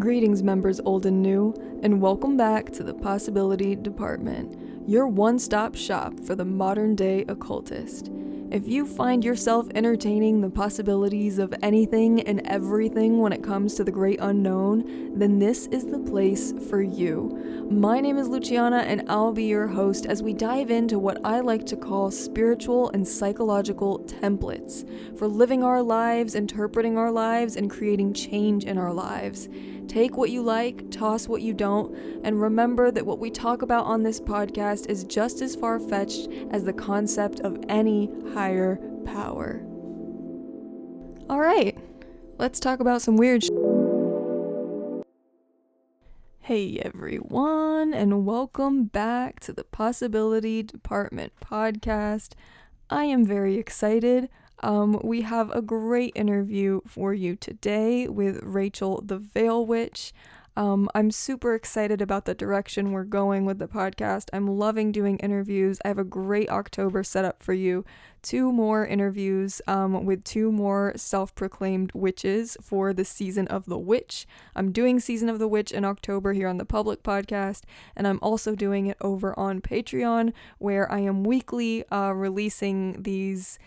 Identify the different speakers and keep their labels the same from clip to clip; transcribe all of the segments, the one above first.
Speaker 1: Greetings, members old and new, and welcome back to the Possibility Department, your one stop shop for the modern day occultist. If you find yourself entertaining the possibilities of anything and everything when it comes to the great unknown, then this is the place for you. My name is Luciana, and I'll be your host as we dive into what I like to call spiritual and psychological templates for living our lives, interpreting our lives, and creating change in our lives. Take what you like, toss what you don't, and remember that what we talk about on this podcast is just as far fetched as the concept of any higher power. All right, let's talk about some weird sh- Hey everyone, and welcome back to the Possibility Department podcast. I am very excited. Um, we have a great interview for you today with Rachel the Vale Witch. Um, I'm super excited about the direction we're going with the podcast. I'm loving doing interviews. I have a great October set up for you. Two more interviews um, with two more self proclaimed witches for the season of the witch. I'm doing Season of the Witch in October here on the public podcast, and I'm also doing it over on Patreon, where I am weekly uh, releasing these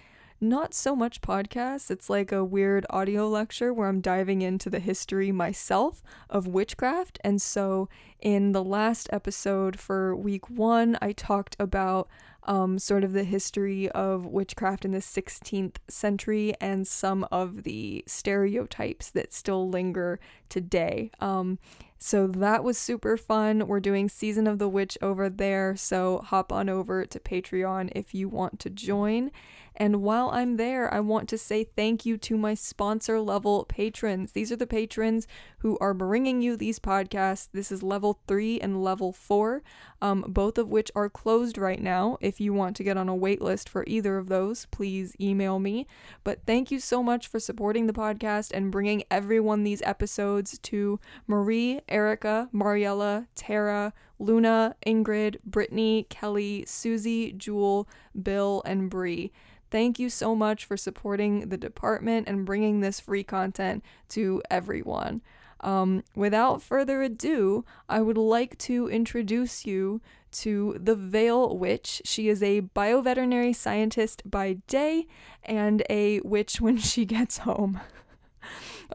Speaker 1: not so much podcasts. It's like a weird audio lecture where I'm diving into the history myself of witchcraft. And so, in the last episode for week one, I talked about um, sort of the history of witchcraft in the 16th century and some of the stereotypes that still linger today. Um, so that was super fun. We're doing Season of the Witch over there, so hop on over to Patreon if you want to join. And while I'm there, I want to say thank you to my sponsor level patrons. These are the patrons who are bringing you these podcasts. This is level three and level four, um, both of which are closed right now. If you want to get on a wait list for either of those, please email me. But thank you so much for supporting the podcast and bringing everyone these episodes to Marie, Erica, Mariella, Tara, Luna, Ingrid, Brittany, Kelly, Susie, Jewel, Bill, and Bree. Thank you so much for supporting the department and bringing this free content to everyone. Um, without further ado, I would like to introduce you to the Vale Witch. She is a bioveterinary scientist by day and a witch when she gets home.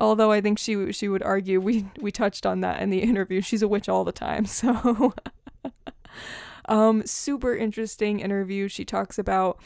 Speaker 1: Although I think she she would argue we we touched on that in the interview. She's a witch all the time. So um super interesting interview. She talks about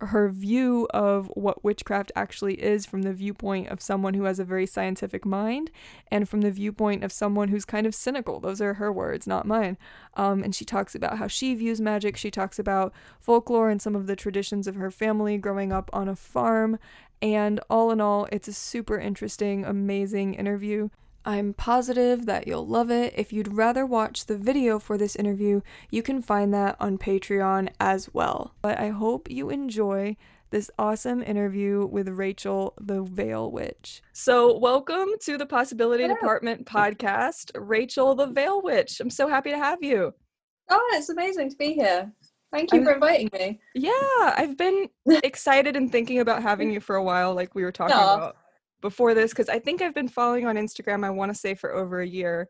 Speaker 1: her view of what witchcraft actually is from the viewpoint of someone who has a very scientific mind and from the viewpoint of someone who's kind of cynical. Those are her words, not mine. Um, and she talks about how she views magic. She talks about folklore and some of the traditions of her family growing up on a farm. And all in all, it's a super interesting, amazing interview. I'm positive that you'll love it. If you'd rather watch the video for this interview, you can find that on Patreon as well. But I hope you enjoy this awesome interview with Rachel the Vale Witch. So, welcome to the Possibility
Speaker 2: Hello.
Speaker 1: Department podcast, Rachel the Vale Witch. I'm so happy to have you.
Speaker 2: Oh, it's amazing to be here. Thank you
Speaker 1: I'm-
Speaker 2: for inviting me.
Speaker 1: Yeah, I've been excited and thinking about having you for a while, like we were talking
Speaker 2: Aw.
Speaker 1: about before this, because I think I've been following on Instagram, I want to say for over a year.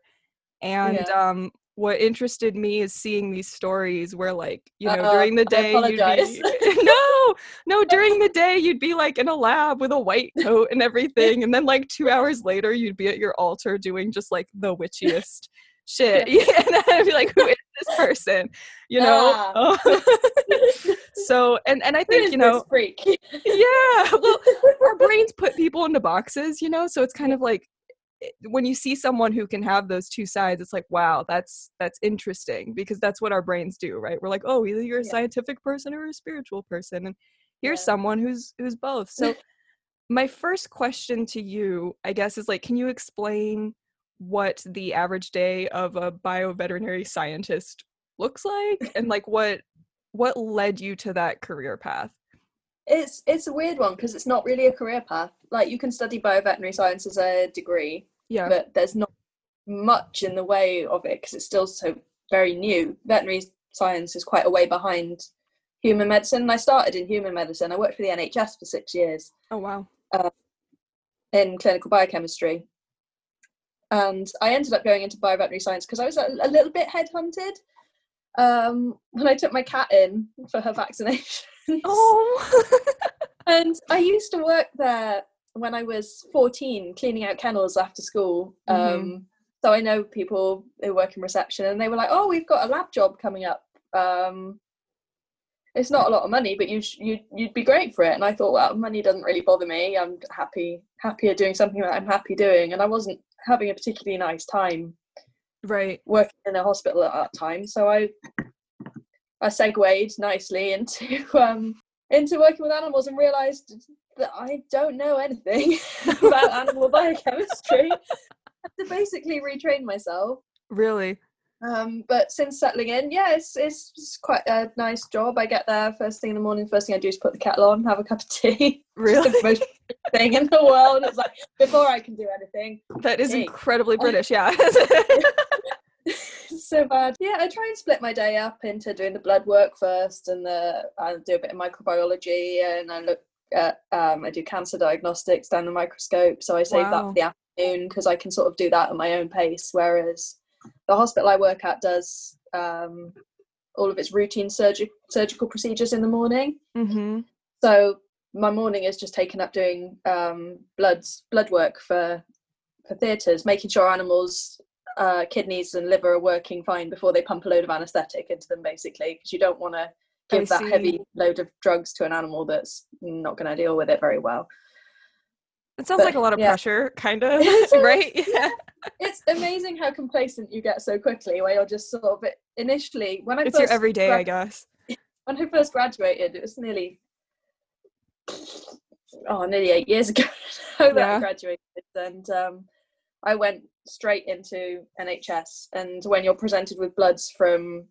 Speaker 1: And
Speaker 2: Yeah.
Speaker 1: um, what interested me is seeing these stories where, like, you know,
Speaker 2: Uh-oh,
Speaker 1: during the day, you'd be no, no, during the day, you'd be like in a lab with a white coat and everything. And then, like, two hours later, you'd be at your altar doing just like the witchiest shit. Yeah. And I'd be like, who is this person? You know?
Speaker 2: Ah.
Speaker 1: so, and, and I think, you know,
Speaker 2: freak?
Speaker 1: yeah well our brains put people into boxes you know so it's kind of like when you see someone who can have those two sides it's like wow that's that's interesting because that's what our brains do right we're like oh either you're a
Speaker 2: Yeah.
Speaker 1: scientific person or a spiritual person and here's
Speaker 2: Yeah.
Speaker 1: someone who's who's both so my first question to you i guess is like can you explain what the average day of a bioveterinary scientist looks like and like what what led you to that career path
Speaker 2: it's it's a weird one because it's not really a career path. Like you can study bioveterinary science as a degree,
Speaker 1: yeah
Speaker 2: but there's not much in the way of it because it's still so very new. Veterinary science is quite a way behind human medicine. I started in human medicine. I worked for the NHS for six years
Speaker 1: oh wow uh,
Speaker 2: in clinical biochemistry. And I ended up going into bioveterinary science because I was a, a, little bit headhunted um, when I took my cat in for her vaccination.
Speaker 1: Oh,
Speaker 2: and I used to work there when I was 14, cleaning out kennels after school. Um, so I know people who work in reception, and they were like, "Oh, we've got a lab job coming up. Um, it's not a lot of money, but you sh- you'd you'd be great for it." And I thought, well, money doesn't really bother me. I'm happy happier doing something that I'm happy doing, and I wasn't having a particularly nice time
Speaker 1: right.
Speaker 2: working in a hospital at that time. So I I segued nicely into um, into working with animals and realised that I don't know anything about animal biochemistry. I had to basically retrain myself.
Speaker 1: Really.
Speaker 2: Um, but since settling in, yeah, it's, it's it's quite a nice job. I get there first thing in the morning. First thing I do is put the kettle on, have a cup of tea.
Speaker 1: Really.
Speaker 2: the most thing in the world. It's like before I can do anything,
Speaker 1: That is
Speaker 2: Hey.
Speaker 1: incredibly British. Yeah.
Speaker 2: So bad. Yeah, I try and split my day up into doing the blood work first, and the I do a bit of microbiology, and I look at um, I do cancer diagnostics down the microscope. So I save that for the afternoon because I can sort of do that at my own pace. Whereas the hospital I work at does um, all of its routine surgi- surgical procedures in the morning.
Speaker 1: mm-hmm.
Speaker 2: So my morning is just taken up doing um, bloods blood work for for theatres, making sure animals' uh, kidneys and liver are working fine before they pump a load of anaesthetic into them, basically, because you don't want to give that heavy load of drugs to an animal that's not going to deal with it very well.
Speaker 1: It sounds
Speaker 2: But,
Speaker 1: like a lot of
Speaker 2: yeah.
Speaker 1: pressure, kind of, right? Yeah.
Speaker 2: It's amazing how complacent you get so quickly, where you're just sort of initially when I
Speaker 1: It's
Speaker 2: first
Speaker 1: your everyday, I guess.
Speaker 2: when I first graduated, it was nearly oh, nearly eight years ago that
Speaker 1: Yeah.
Speaker 2: I graduated, and um, I went straight into NHS. And when you're presented with bloods from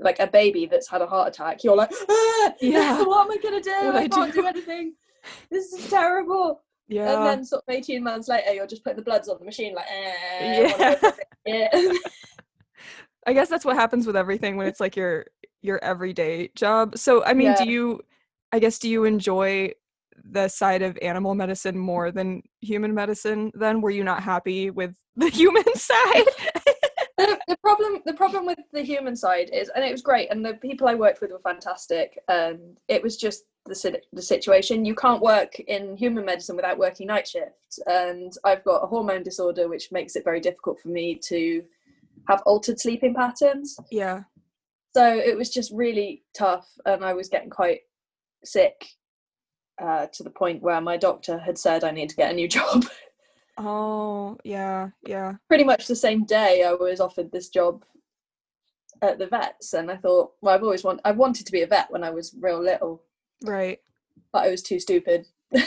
Speaker 2: like a baby that's had a heart attack, you're like, ah,
Speaker 1: Yeah.
Speaker 2: what am I gonna do?
Speaker 1: What
Speaker 2: I
Speaker 1: I
Speaker 2: can't
Speaker 1: do?"
Speaker 2: do anything. This is terrible.
Speaker 1: Yeah.
Speaker 2: And then sort of 18 months later, you're just putting the bloods on the machine, like, eh,
Speaker 1: Yeah.
Speaker 2: wanna go for a bit.
Speaker 1: I guess that's what happens with everything when it's like your your everyday job. So I mean,
Speaker 2: Yeah.
Speaker 1: do you I guess do you enjoy the side of animal medicine more than human medicine then? Were you not happy with the human side?
Speaker 2: the, the problem the problem with the human side is and it was great and the people i worked with were fantastic and it was just the, the situation. You can't work in human medicine without working night shifts and i've got a hormone disorder which makes it very difficult for me to have altered sleeping patterns.
Speaker 1: Yeah.
Speaker 2: so it was just really tough and i was getting quite sick uh, to the point where my doctor had said i need to get a new job.
Speaker 1: Oh, yeah, yeah.
Speaker 2: pretty much the same day I was offered this job at the vets, and I thought, well, I've always want I wanted to be a vet when I was real little,
Speaker 1: Right.
Speaker 2: but I was too stupid.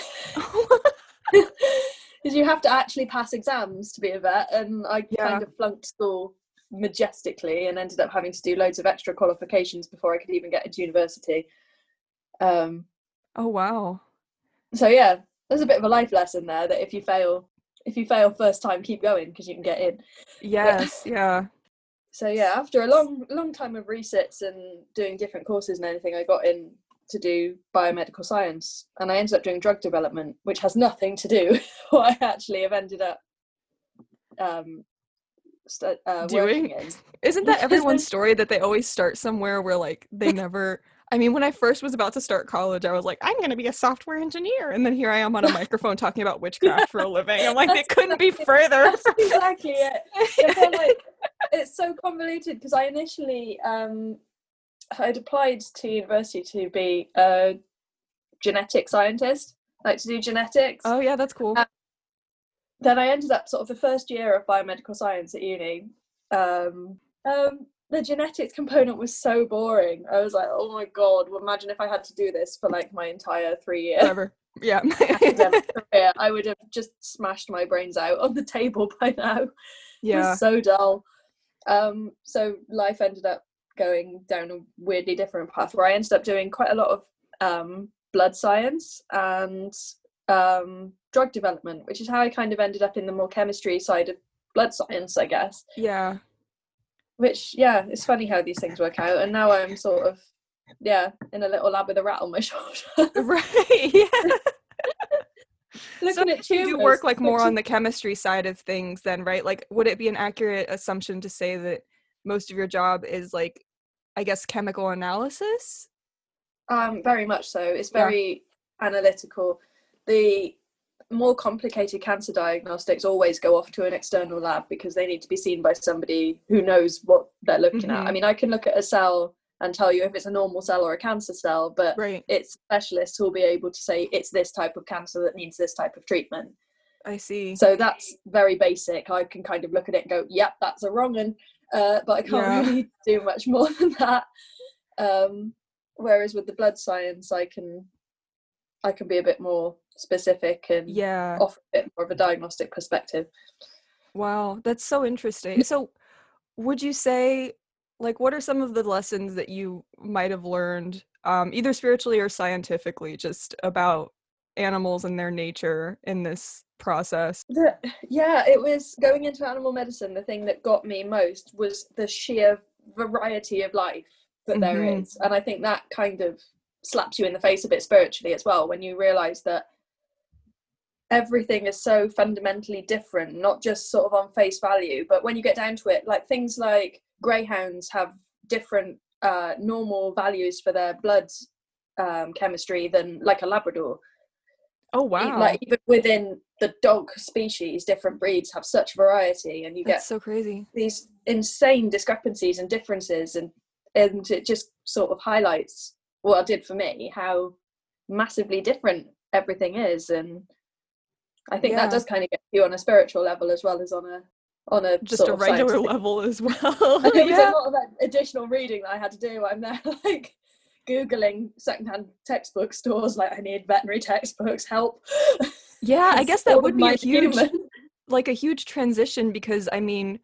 Speaker 2: Because you have to actually pass exams to be a vet, and I
Speaker 1: Yeah.
Speaker 2: kind of flunked school majestically and ended up having to do loads of extra qualifications before I could even get into university. Um,
Speaker 1: oh wow.
Speaker 2: so yeah, there's a bit of a life lesson there that if you fail, if you fail first time, keep going because you can get in.
Speaker 1: Yes, yeah.
Speaker 2: so yeah after a long long time of resits and doing different courses and anything i got in to do biomedical science and i ended up doing drug development which has nothing to do what i actually have ended up um stu- uh,
Speaker 1: Doing?
Speaker 2: in.
Speaker 1: Isn't that everyone's story that they always start somewhere where like they never I mean, when I first was about to start college, I was like, I'm going to be a software engineer. And then here I am on a microphone talking about witchcraft for a living. I'm like, it couldn't be further.
Speaker 2: exactly it like it's so convoluted because i initially um i'd applied to university to be a genetic scientist like to do genetics
Speaker 1: oh, yeah, that's cool.
Speaker 2: Uh, then I ended up sort of the first year of biomedical science at uni. Um, um, the genetics component was so boring. I was like, oh my god! Well, imagine if I had to do this for like my entire three years.
Speaker 1: Whatever. Yeah.
Speaker 2: career. I would have just smashed my brains out on the table by now. It
Speaker 1: yeah.
Speaker 2: was so dull. Um, so life ended up going down a weirdly different path where I ended up doing quite a lot of um, blood science and um, drug development, which is how I kind of ended up in the more chemistry side of blood science, I guess.
Speaker 1: Yeah.
Speaker 2: Which, yeah, it's funny how these things work out. And now I'm sort of, yeah, in a little lab with a rat on my shoulder.
Speaker 1: Right. Yeah.
Speaker 2: looking at
Speaker 1: you do work like more on the chemistry side of things then right like would it be an accurate assumption to say that most of your job is like i guess chemical analysis
Speaker 2: Um, very much so. It's
Speaker 1: Yeah.
Speaker 2: very analytical. The more complicated cancer diagnostics always go off to an external lab because they need to be seen by somebody who knows what they're looking at.
Speaker 1: Mhm.
Speaker 2: I mean, I can look at a cell and tell you if it's a normal cell or a cancer cell, but
Speaker 1: right
Speaker 2: it's specialists who will be able to say it's this type of cancer that needs this type of treatment.
Speaker 1: i see
Speaker 2: So that's very basic. I can kind of look at it and go, yep, that's a wrong one. Uh, but I can't
Speaker 1: Yeah.
Speaker 2: really do much more than that. Um, whereas with the blood science, I can I can be a bit more specific and
Speaker 1: yeah
Speaker 2: offer a bit more of a diagnostic perspective.
Speaker 1: Wow, that's so interesting. So, would you say, like, what are some of the lessons that you might have learned, um, either spiritually or scientifically, just about animals and their nature in this process?
Speaker 2: The, yeah, it was going into animal medicine. The thing that got me most was the sheer variety of life that there
Speaker 1: Mhm.
Speaker 2: is, and I think that kind of slaps you in the face a bit spiritually as well when you realize that everything is so fundamentally different, not just sort of on face value, but when you get down to it, like things like greyhounds have different uh, normal values for their blood um, chemistry than like a Labrador
Speaker 1: Oh, wow.
Speaker 2: like even within the dog species different breeds have such variety and you
Speaker 1: that's
Speaker 2: get
Speaker 1: so crazy.
Speaker 2: these insane discrepancies and differences and and it just sort of highlights what it did for me how massively different everything is and i think
Speaker 1: Yeah.
Speaker 2: that does kind of get you on a spiritual level as well as on a on a
Speaker 1: Just a regular level as well.
Speaker 2: it was a lot of that additional reading that I had to do. I'm there like googling secondhand textbook stores, like I need veterinary textbooks, help.
Speaker 1: Yeah, I guess that would be a huge
Speaker 2: human.
Speaker 1: like a huge transition because I mean,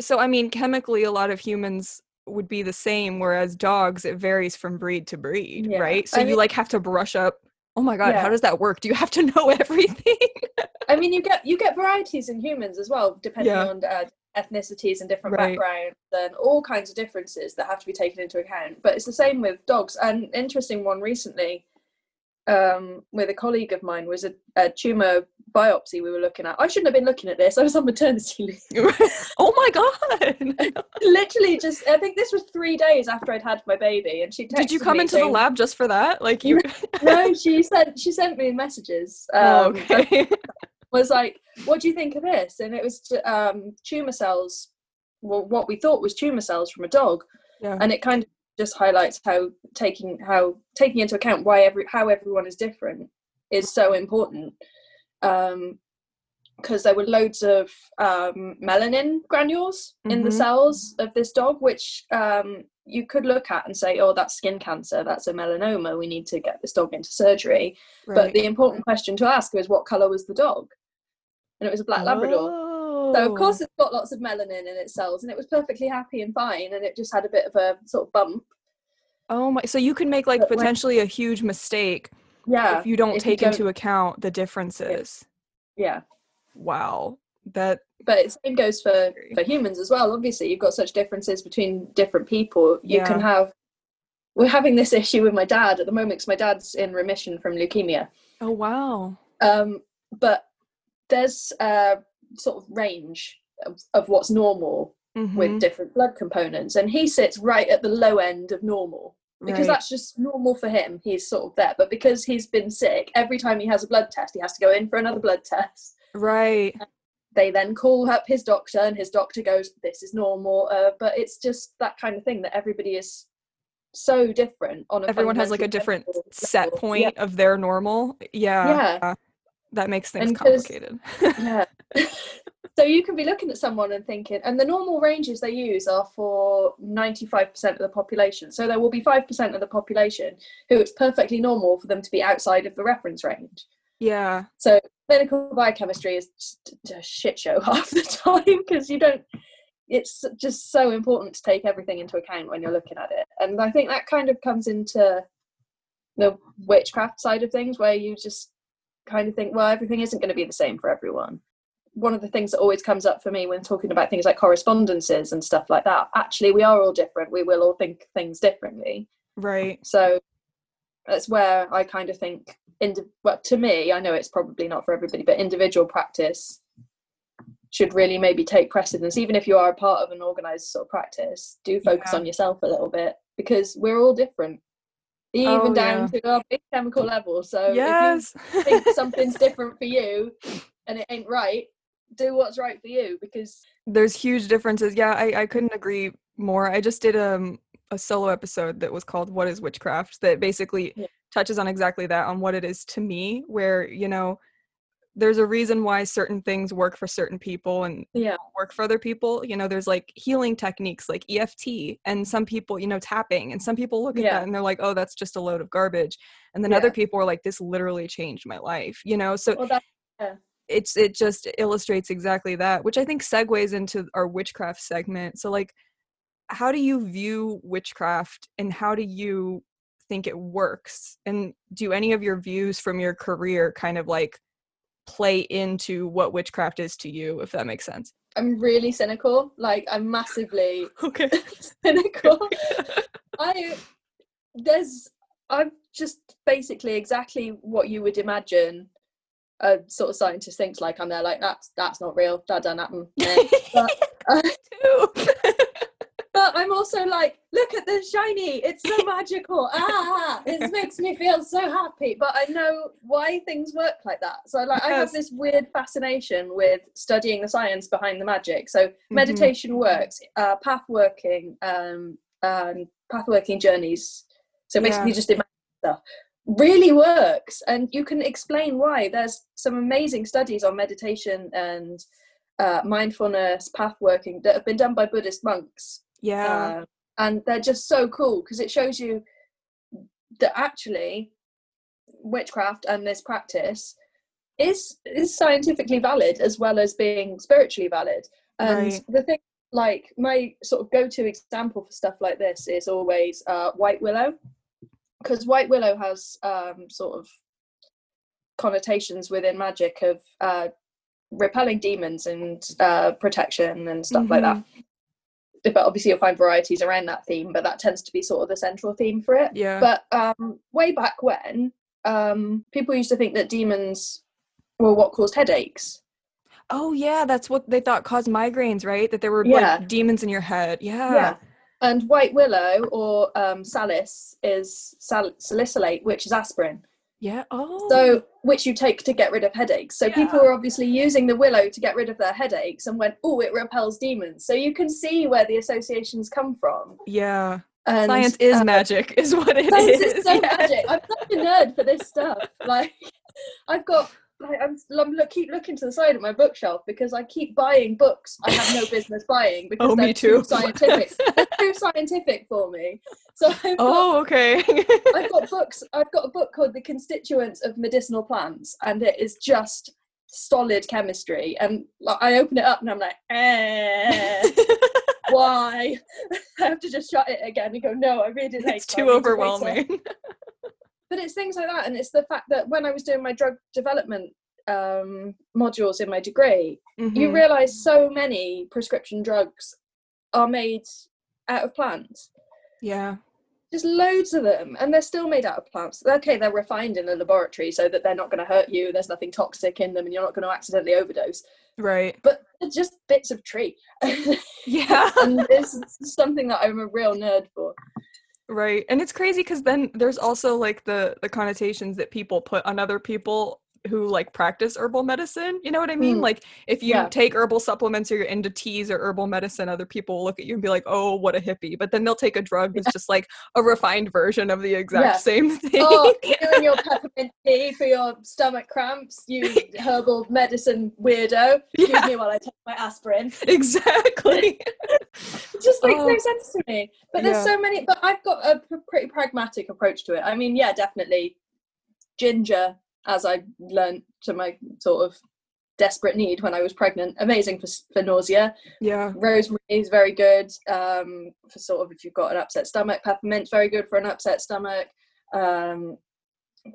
Speaker 1: so I mean, chemically, a lot of humans would be the same, whereas dogs, it varies from breed to breed,
Speaker 2: Yeah.
Speaker 1: right? So
Speaker 2: I
Speaker 1: you
Speaker 2: mean-
Speaker 1: like have to brush up. Oh my god, how does that work? Do you have to know everything?
Speaker 2: I mean, you get you get varieties in humans as well, depending
Speaker 1: Yeah.
Speaker 2: on uh, ethnicities and different
Speaker 1: Right.
Speaker 2: backgrounds and all kinds of differences that have to be taken into account. But it's the same with dogs. An interesting one recently um, with a colleague of mine was a, a tumor biopsy we were looking at. I shouldn't have been looking at this. I was on maternity leave.
Speaker 1: oh my god!
Speaker 2: Literally, just I think this was three days after I'd had my baby, and she
Speaker 1: Did you come
Speaker 2: me
Speaker 1: into the lab just for that? Like you?
Speaker 2: No, she sent she sent me messages. Um,
Speaker 1: oh, okay.
Speaker 2: Was like, "What do you think of this?" And it was um, tumor cells. Well, what we thought was tumor cells from a dog,
Speaker 1: yeah.
Speaker 2: and it kind of just highlights how taking how taking into account why every how everyone is different is so important. Um, because there were loads of um, melanin granules in the
Speaker 1: Mhm.
Speaker 2: cells of this dog, which um, you could look at and say, "Oh, that's skin cancer. That's a melanoma. We need to get this dog into surgery." But the important question to ask was, "What color was the dog?" And it was a black Labrador. So of course
Speaker 1: Oh.
Speaker 2: it's got lots of melanin in its cells, and it was perfectly happy and fine, and it just had a bit of a sort of bump.
Speaker 1: Oh my! So you can make like
Speaker 2: But when-
Speaker 1: potentially a huge mistake
Speaker 2: Yeah,
Speaker 1: if you don't
Speaker 2: if you
Speaker 1: take
Speaker 2: don't-
Speaker 1: into account the differences.
Speaker 2: yeah.
Speaker 1: Wow, that
Speaker 2: But it same goes for for humans as well. Obviously, you've got such differences between different people. You can have. We're having this issue with my dad at the moment because my dad's in remission from leukemia.
Speaker 1: oh wow.
Speaker 2: Um, but there's a sort of range of, of what's normal
Speaker 1: Mhm,
Speaker 2: with different blood components, and he sits right at the low end of normal. because
Speaker 1: right.
Speaker 2: that's just normal for him. He's sort of there. But because he's been sick, every time he has a blood test, he has to go in for another blood test.
Speaker 1: right.
Speaker 2: They then call up his doctor, and his doctor goes, "This is normal." Uh, but it's just that kind of thing that everybody is so different on a.
Speaker 1: Everyone has like a different
Speaker 2: level.
Speaker 1: set
Speaker 2: Yeah.
Speaker 1: point of their normal. Yeah.
Speaker 2: Yeah.
Speaker 1: That makes things complicated.
Speaker 2: yeah. so you can be looking at someone and thinking, and the normal ranges they use are for 95% of the population. So there will be 5% of the population who it's perfectly normal for them to be outside of the reference range.
Speaker 1: yeah.
Speaker 2: So clinical biochemistry is just a shit show half the time because you don't. It's just so important to take everything into account when you're looking at it, and I think that kind of comes into the witchcraft side of things, where you just kind of think, well, everything isn't going to be the same for everyone. One of the things that always comes up for me when talking about things like correspondences and stuff like that, actually, we are all different. We will all think things differently.
Speaker 1: Right.
Speaker 2: So that's where I kind of think, indi- well, to me, I know it's probably not for everybody, but individual practice should really maybe take precedence. Even if you are a part of an organized sort of practice, do focus
Speaker 1: Yeah.
Speaker 2: on yourself a little bit because we're all different, even
Speaker 1: Oh,
Speaker 2: down to our big chemical level. So if you think something's different for you and it ain't right, do what's right for you because
Speaker 1: There's huge differences. Yeah, I, I couldn't agree more. I just did um a solo episode that was called What is Witchcraft that basically
Speaker 2: Yeah.
Speaker 1: touches on exactly that, on what it is to me, where, you know, there's a reason why certain things work for certain people and
Speaker 2: yeah,
Speaker 1: work for other people. You know, there's like healing techniques like EFT and some people, you know, tapping and some people look at
Speaker 2: Yeah.
Speaker 1: that and they're like, oh, that's just a load of garbage. And then other people are like, this literally changed my life, you know? So
Speaker 2: well that
Speaker 1: it's it just illustrates exactly that which i think segues into our witchcraft segment so like how do you view witchcraft and how do you think it works and do any of your views from your career kind of like play into what witchcraft is to you if that makes sense
Speaker 2: I'm really cynical. Like I'm massively
Speaker 1: okay
Speaker 2: cynical. I there's I'm just basically exactly what you would imagine a sort of scientist thinks like I'm there like that's that's not real that don't happen Nah. but, uh. But I'm also like look at the shiny it's so magical. Ah it makes me feel so happy. But I know why things work like that. So like I have this weird fascination with studying the science behind the magic. So
Speaker 1: Mm-hmm.
Speaker 2: meditation works uh, path working um, um, path working journeys. So basically
Speaker 1: Yeah.
Speaker 2: just imagine stuff. Really works and you can explain why. There's some amazing studies on meditation and uh, mindfulness path working that have been done by buddhist monks
Speaker 1: yeah.
Speaker 2: Uh, and they're just so cool because it shows you that actually witchcraft and this practice is is scientifically valid as well as being spiritually valid. And
Speaker 1: Right.
Speaker 2: the thing like my sort of go-to example for stuff like this is always uh, white willow because white willow has um, sort of connotations within magic of uh, repelling demons and uh, protection and stuff like that but obviously you'll find varieties around that theme but that tends to be sort of the central theme for it.
Speaker 1: Yeah.
Speaker 2: But um, way back when um, people used to think that demons were what caused headaches.
Speaker 1: Oh yeah that's what they thought caused migraines right? That there were
Speaker 2: Yeah.
Speaker 1: like demons in your head. Yeah.
Speaker 2: Yeah. And white willow or um, Salix is sal- salicylate which is aspirin
Speaker 1: yeah oh
Speaker 2: so which you take to get rid of headaches so people
Speaker 1: Yeah.
Speaker 2: were obviously using the willow to get rid of their headaches and went oh it repels demons so you can see where the associations come from
Speaker 1: yeah
Speaker 2: and
Speaker 1: science is
Speaker 2: uh,
Speaker 1: magic is what it is.
Speaker 2: Science is so
Speaker 1: yeah.
Speaker 2: magic. I'm such a nerd for this stuff. Like, I've got, I'm, I'm look, keep looking to the side of my bookshelf because I keep buying books I have no business buying because
Speaker 1: Oh,
Speaker 2: they're too
Speaker 1: too.
Speaker 2: scientific. they're too scientific for me. So I've got,
Speaker 1: oh okay
Speaker 2: I've got books. I've got a book called The Constituents of Medicinal Plants, and it is just solid chemistry. And like, I open it up and I'm like, eh, why? I have to just shut it again and go, no, I read it.
Speaker 1: it's too overwhelming
Speaker 2: but it's things like that and it's the fact that when i was doing my drug development um, modules in my degree you
Speaker 1: Mhm.
Speaker 2: realize so many prescription drugs are made out of plants.
Speaker 1: Yeah.
Speaker 2: Just loads of them and they're still made out of plants. Okay they're refined in a laboratory so that they're not going to hurt you there's nothing toxic in them and you're not going to accidentally overdose.
Speaker 1: Right.
Speaker 2: But they're just bits of tree.
Speaker 1: Yeah.
Speaker 2: And this is something that i'm a real nerd for
Speaker 1: right and it's crazy because then there's also like the the connotations that people put on other people who like practice herbal medicine you know what i mean
Speaker 2: Mm.
Speaker 1: like if you
Speaker 2: Yeah.
Speaker 1: take herbal supplements or you're into teas or herbal medicine other people will look at you and be like oh what a hippie but then they'll take a drug that's just like a refined version of the exact
Speaker 2: Yeah.
Speaker 1: same thing
Speaker 2: oh, and your peppermint tea for your stomach cramps, you herbal medicine weirdo.
Speaker 1: Yeah.
Speaker 2: Excuse me while I take my aspirin.
Speaker 1: exactly
Speaker 2: It just makes
Speaker 1: Oh.
Speaker 2: no sense to me. But there's
Speaker 1: Yeah.
Speaker 2: so many. But I've got a pretty pragmatic approach to it. I mean, yeah, definitely ginger, as I learned to my sort of desperate need when I was pregnant, amazing for for nausea.
Speaker 1: yeah
Speaker 2: Rosemary is very good um, for sort of if you've got an upset stomach. Peppermint's very good for an upset stomach. Um,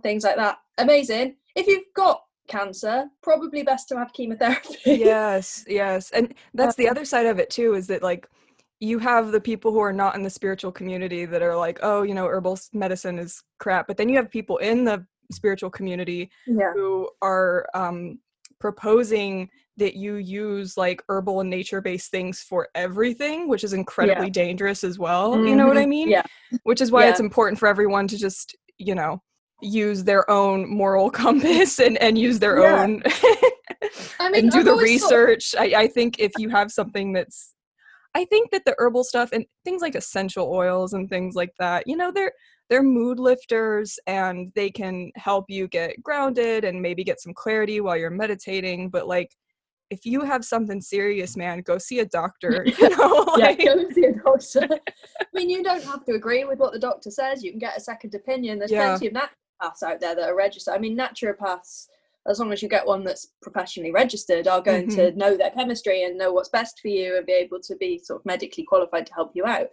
Speaker 2: things like that. Amazing. If you've got cancer, probably best to have chemotherapy.
Speaker 1: yes yes and that's the
Speaker 2: Um,
Speaker 1: other side of it too is that like you have the people who are not in the spiritual community that are like, oh, you know, herbal medicine is crap. But then you have people in the spiritual community
Speaker 2: Yeah.
Speaker 1: who are um, proposing that you use like herbal and nature based things for everything, which is incredibly dangerous as well. You know what I
Speaker 2: Mhm.
Speaker 1: mean?
Speaker 2: Yeah.
Speaker 1: Which is why it's important for everyone to just, you know, use their own moral compass and, and use their
Speaker 2: Yeah.
Speaker 1: own
Speaker 2: I mean,
Speaker 1: and do the research. I, I think if you have something that's I think that the herbal stuff and things like essential oils and things like that, you know, they're they're mood lifters and they can help you get grounded and maybe get some clarity while you're meditating. But like if you have something serious, man, go see a doctor. You know,
Speaker 2: yeah, go see a doctor. I mean, you don't have to agree with what the doctor says. You can get a second opinion. There's
Speaker 1: Yeah.
Speaker 2: plenty of naturopaths out there that are registered. I mean, naturopaths, as long as you get one that's professionally registered, are going to
Speaker 1: Mm-hmm.
Speaker 2: know their chemistry and know what's best for you and be able to be sort of medically qualified to help you out.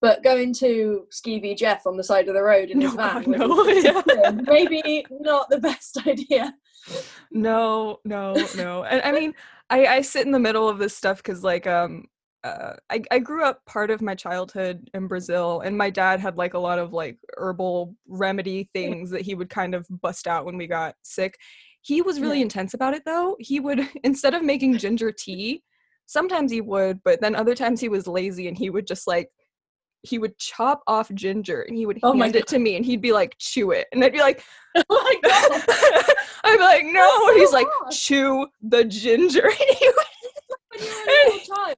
Speaker 2: But going to Skeevy Jeff on the side of the road in his van,
Speaker 1: God, no. yeah.
Speaker 2: maybe not the best idea.
Speaker 1: no no no and i mean i i sit in the middle of this stuff because like um uh, I, I grew up part of my childhood in Brazil, and my dad had like a lot of like herbal remedy things that he would kind of bust out when we got sick. He was really
Speaker 2: Yeah.
Speaker 1: intense about it though. He would, instead of making ginger tea, sometimes he would, but then other times he was lazy and he would just like, he would chop off ginger and he would
Speaker 2: Oh
Speaker 1: hand it to me and he'd be like, chew it. And I'd be like,
Speaker 2: oh my god!
Speaker 1: I'd be like, no. And he's
Speaker 2: so
Speaker 1: like, chew the ginger. And he would-
Speaker 2: When you were a little child.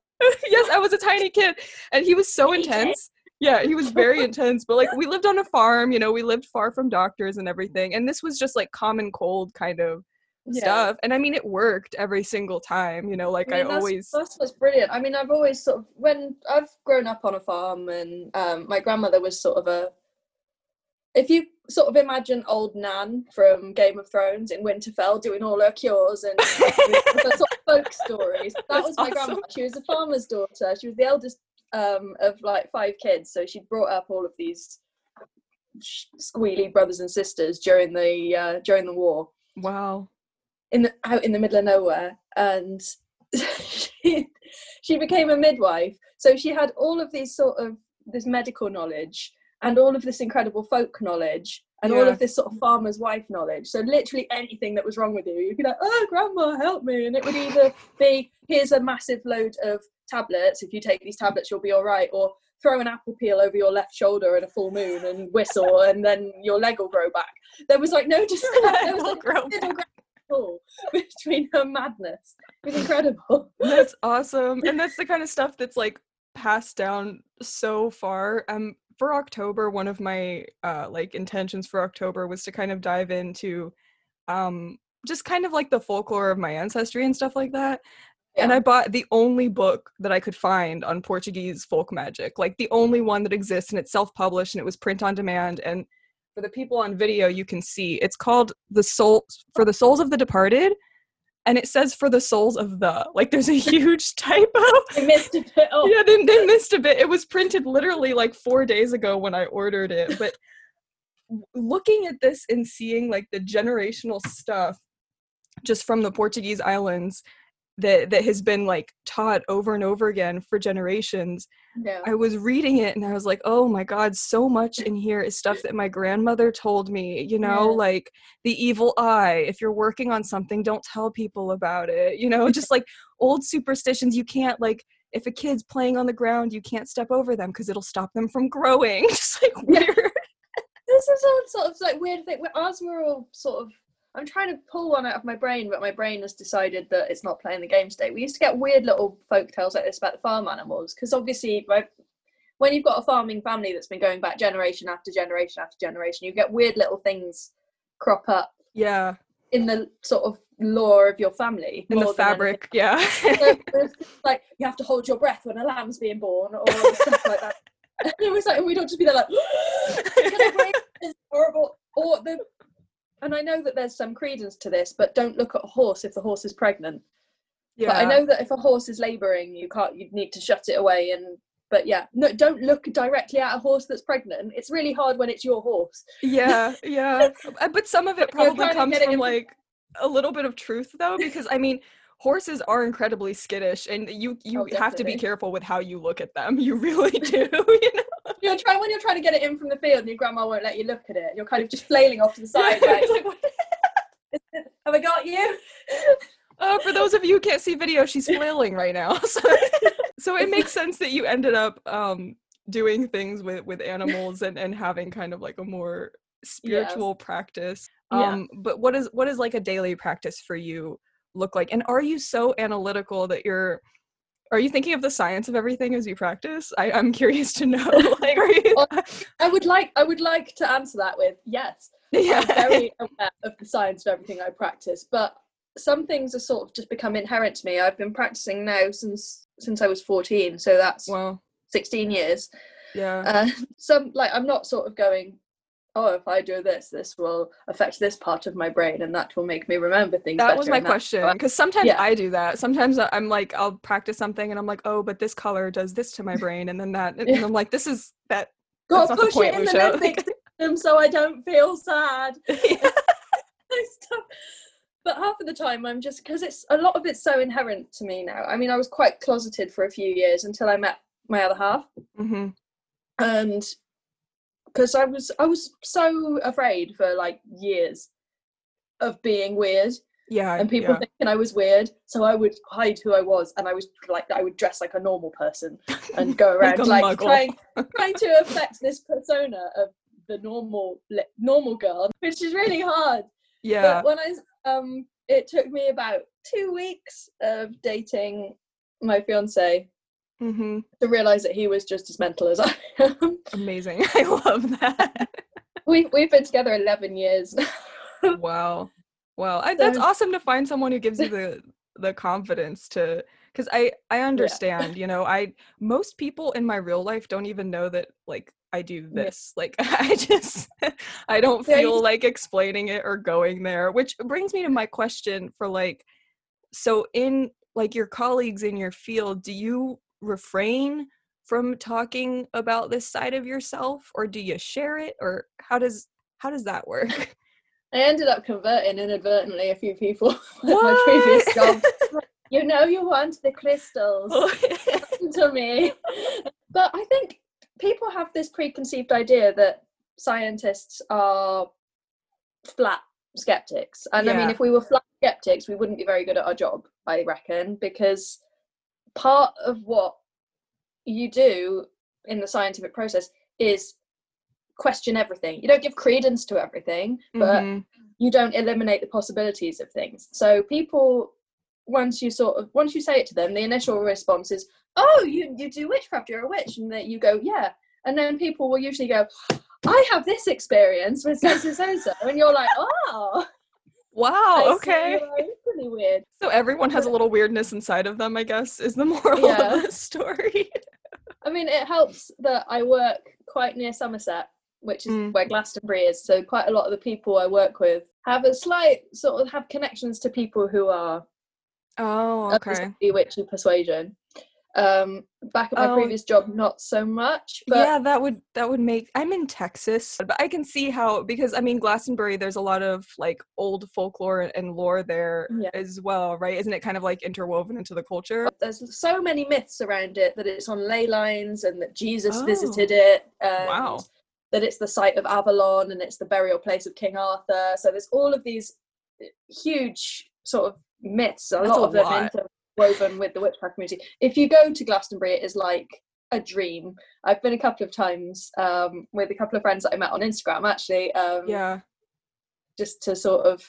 Speaker 1: yes, I was a tiny kid. And he was so intense. Yeah, he was very intense. But like we lived on a farm, you know, we lived far from doctors and everything. And this was just like common cold kind of
Speaker 2: Yeah.
Speaker 1: stuff. And I mean it worked every single time, you know, like I,
Speaker 2: mean, that's,
Speaker 1: always
Speaker 2: that's what's brilliant. I mean, I've always sort of when I've grown up on a farm, and um, my grandmother was sort of a. If you sort of imagine old Nan from Game of Thrones in Winterfell doing all her cures and sort of folk stories, that
Speaker 1: That's
Speaker 2: was my
Speaker 1: awesome.
Speaker 2: grandma. She was a farmer's daughter. She was the eldest um, of like five kids, so she brought up all of these squealy brothers and sisters during the uh, during the war
Speaker 1: wow.
Speaker 2: In the out in the middle of nowhere and she, she became a midwife. So she had all of these sort of this medical knowledge and all of this incredible folk knowledge and all of this sort of farmer's wife knowledge. So literally anything that was wrong with you you'd be like oh grandma help me. And it would either be here's a massive load of tablets. If you take these tablets you'll be all right or throw an apple peel over your left shoulder at a full moon and whistle and then your leg will grow back. There was like no just there was like
Speaker 1: grow back.
Speaker 2: All between her madness. It was incredible.
Speaker 1: That's awesome. And that's the kind of stuff that's like passed down so far. Um for October, one of my uh like intentions for October was to kind of dive into um just kind of like the folklore of my ancestry and stuff like that. And I bought the only book that I could find on Portuguese folk magic, like the only one that exists, and it's self-published and it was print on demand. And for the people on video, you can see it's called "The Soul for the Souls of the Departed," and it says "For the Souls of the." Like, there's a huge typo.
Speaker 2: I missed a bit off.
Speaker 1: Yeah, they, they missed a bit. It was printed literally like four days ago when I ordered it. But looking at this and seeing like the generational stuff just from the Portuguese islands that that has been like taught over and over again for generations.
Speaker 2: Yeah.
Speaker 1: I was reading it and I was like, "Oh my god, so much in here is stuff that my grandmother told me, you know,
Speaker 2: Yeah.
Speaker 1: like the evil eye, if you're working on something, don't tell people about it." You know, just like old superstitions you can't like if a kid's playing on the ground, you can't step over them because it'll stop them from growing. just like
Speaker 2: Yeah.
Speaker 1: weird.
Speaker 2: This is all sort of like weird thing. Ours were all sort of. I'm trying to pull one out of my brain, but my brain has decided that it's not playing the game today. We used to get weird little folk tales like this about the farm animals, because obviously, like, when you've got a farming family that's been going back generation after generation after generation, you get weird little things crop up
Speaker 1: Yeah.
Speaker 2: in the sort of lore of your family.
Speaker 1: In the fabric, yeah.
Speaker 2: So like you have to hold your breath when a lamb's being born or stuff like that. And it was like, and we'd all just be there like, "Can I this horrible? Or the, and I know that there's some credence to this, but don't look at a horse if the horse is pregnant.
Speaker 1: yeah.
Speaker 2: But I know that if a horse is labouring, you can't, you need to shut it away. And but yeah, no, don't look directly at a horse that's pregnant. It's really hard when it's your horse.
Speaker 1: yeah yeah Uh, but some of it probably comes from
Speaker 2: in-
Speaker 1: like a little bit of truth though because i mean horses are incredibly skittish and you you
Speaker 2: Oh,
Speaker 1: have to be careful with how you look at them you really do you know
Speaker 2: You're trying when you're trying to get it in from the field, and your grandma won't let you look at it. You're kind of just flailing off to the side,
Speaker 1: It's like,
Speaker 2: "Have I got you?"
Speaker 1: uh, for those of you who can't see video she's flailing right now so, so it makes sense that you ended up um doing things with with animals and and having kind of like a more spiritual practice
Speaker 2: Yeah.
Speaker 1: um but what is what is like a daily practice for you look like and are you so analytical that you're are you thinking of the science of everything as you practice I, i'm curious to know like are you
Speaker 2: I would like I would like to answer that with yes.
Speaker 1: yeah
Speaker 2: I'm very aware of the science of everything I practice, but some things are sort of just become inherent to me. I've been practicing now since since I was 14, so that's
Speaker 1: well
Speaker 2: 16 years.
Speaker 1: yeah
Speaker 2: Uh, some like I'm not sort of going, oh, if I do this, this will affect this part of my brain, and that will make me remember things.
Speaker 1: that was my
Speaker 2: that-
Speaker 1: question because sometimes
Speaker 2: Yeah.
Speaker 1: i do that sometimes i'm like i'll practice something and i'm like oh but this color does this to my brain and then that and
Speaker 2: Yeah.
Speaker 1: i'm like this is that
Speaker 2: Got to
Speaker 1: the
Speaker 2: push
Speaker 1: point,
Speaker 2: it in the
Speaker 1: Lucia.
Speaker 2: limbic system so I don't feel sad. stuff. But half of the time, I'm just because it's a lot of it's so inherent to me now. I mean, I was quite closeted for a few years until I met my other half,
Speaker 1: hmm
Speaker 2: and because I was I was so afraid for like years of being weird
Speaker 1: yeah
Speaker 2: and people
Speaker 1: yeah.
Speaker 2: thinking I was weird, so I would hide who I was, and I was like I would dress like a normal person and go around
Speaker 1: a
Speaker 2: like, trying trying to affect this persona of the normal normal girl, which is really hard.
Speaker 1: yeah
Speaker 2: But when I um, it took me about two weeks of dating my fiance
Speaker 1: hmm
Speaker 2: to realize that he was just as mental as I am.
Speaker 1: amazing. I love that.
Speaker 2: We we've been together eleven years.
Speaker 1: wow. Wow. I, that's
Speaker 2: So-
Speaker 1: awesome to find someone who gives you the the confidence to because i i understand you know i most people in my real life don't even know that like i do
Speaker 2: Yeah.
Speaker 1: this. Like i just i don't feel like explaining it or going there which brings me to my question for like so in like your colleagues in your field do you refrain from talking about this side of yourself or do you share it or how does how does that work
Speaker 2: I ended up converting inadvertently a few people at my previous job. You know, you want the crystals.
Speaker 1: Oh, what?
Speaker 2: to me. But I think people have this preconceived idea that scientists are flat skeptics. And I mean, if we were flat skeptics, we wouldn't be very good at our job, I reckon, because part of what you do in the scientific process is question everything. You don't give credence to everything, but
Speaker 1: Mhm.
Speaker 2: you don't eliminate the possibilities of things. So people, once you sort of once you say it to them, the initial response is, "Oh, you you do witchcraft. You're a witch," and that you go, "Yeah," and then people will usually go, "I have this experience with so so so so," and you're like, "Oh,
Speaker 1: Wow, okay.
Speaker 2: you are pretty weird."
Speaker 1: So everyone has a little weirdness inside of them, I guess, is the moral
Speaker 2: Yeah.
Speaker 1: of the story.
Speaker 2: I mean, it helps that I work quite near Somerset, which is
Speaker 1: Mm.
Speaker 2: where Glastonbury is. So quite a lot of the people I work with have a slight sort of have connections to people who are
Speaker 1: Oh, okay.
Speaker 2: bewitching persuasion. Um, back at my
Speaker 1: Oh.
Speaker 2: previous job, not so much. But
Speaker 1: yeah, that would that would make I'm in Texas, but I can see how because I mean Glastonbury there's a lot of like old folklore and lore there
Speaker 2: Yeah.
Speaker 1: as well, right? Isn't it kind of like interwoven into the culture?
Speaker 2: there's so many myths around it that it's on ley lines and that Jesus
Speaker 1: Oh.
Speaker 2: visited it. And
Speaker 1: Wow.
Speaker 2: That it's the site of Avalon and it's the burial place of King Arthur. So there's all of these uh, huge sort of myths. A
Speaker 1: That's
Speaker 2: lot
Speaker 1: a
Speaker 2: of them interwoven with the witchcraft community. If you go to Glastonbury, it is like a dream. I've been a couple of times um, with a couple of friends that I met on Instagram actually. Um,
Speaker 1: Yeah,
Speaker 2: just to sort of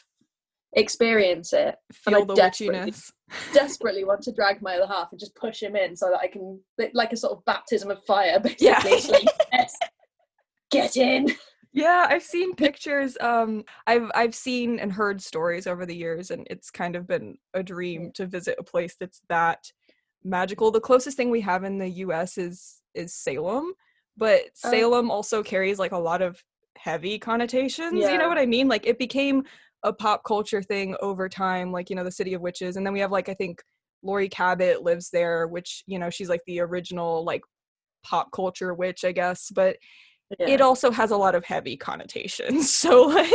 Speaker 2: experience it. And I
Speaker 1: feel the
Speaker 2: desperately-
Speaker 1: witchiness.
Speaker 2: desperately want to drag my other half and just push him in so that I can, like a sort of baptism of fire, basically.
Speaker 1: Yeah.
Speaker 2: Like, yes, get in.
Speaker 1: Yeah, I've seen pictures. Um, I've I've seen and heard stories over the years, and it's kind of been a dream to visit a place that's that magical. The closest thing we have in the U.S. is is Salem, but
Speaker 2: Oh.
Speaker 1: Salem also carries like a lot of heavy connotations. You know what I mean? Like it became a pop culture thing over time. Like you know, the City of Witches, and then we have like I think Laurie Cabot lives there, which you know she's like the original like pop culture witch, I guess, but it also has a lot of heavy connotations so like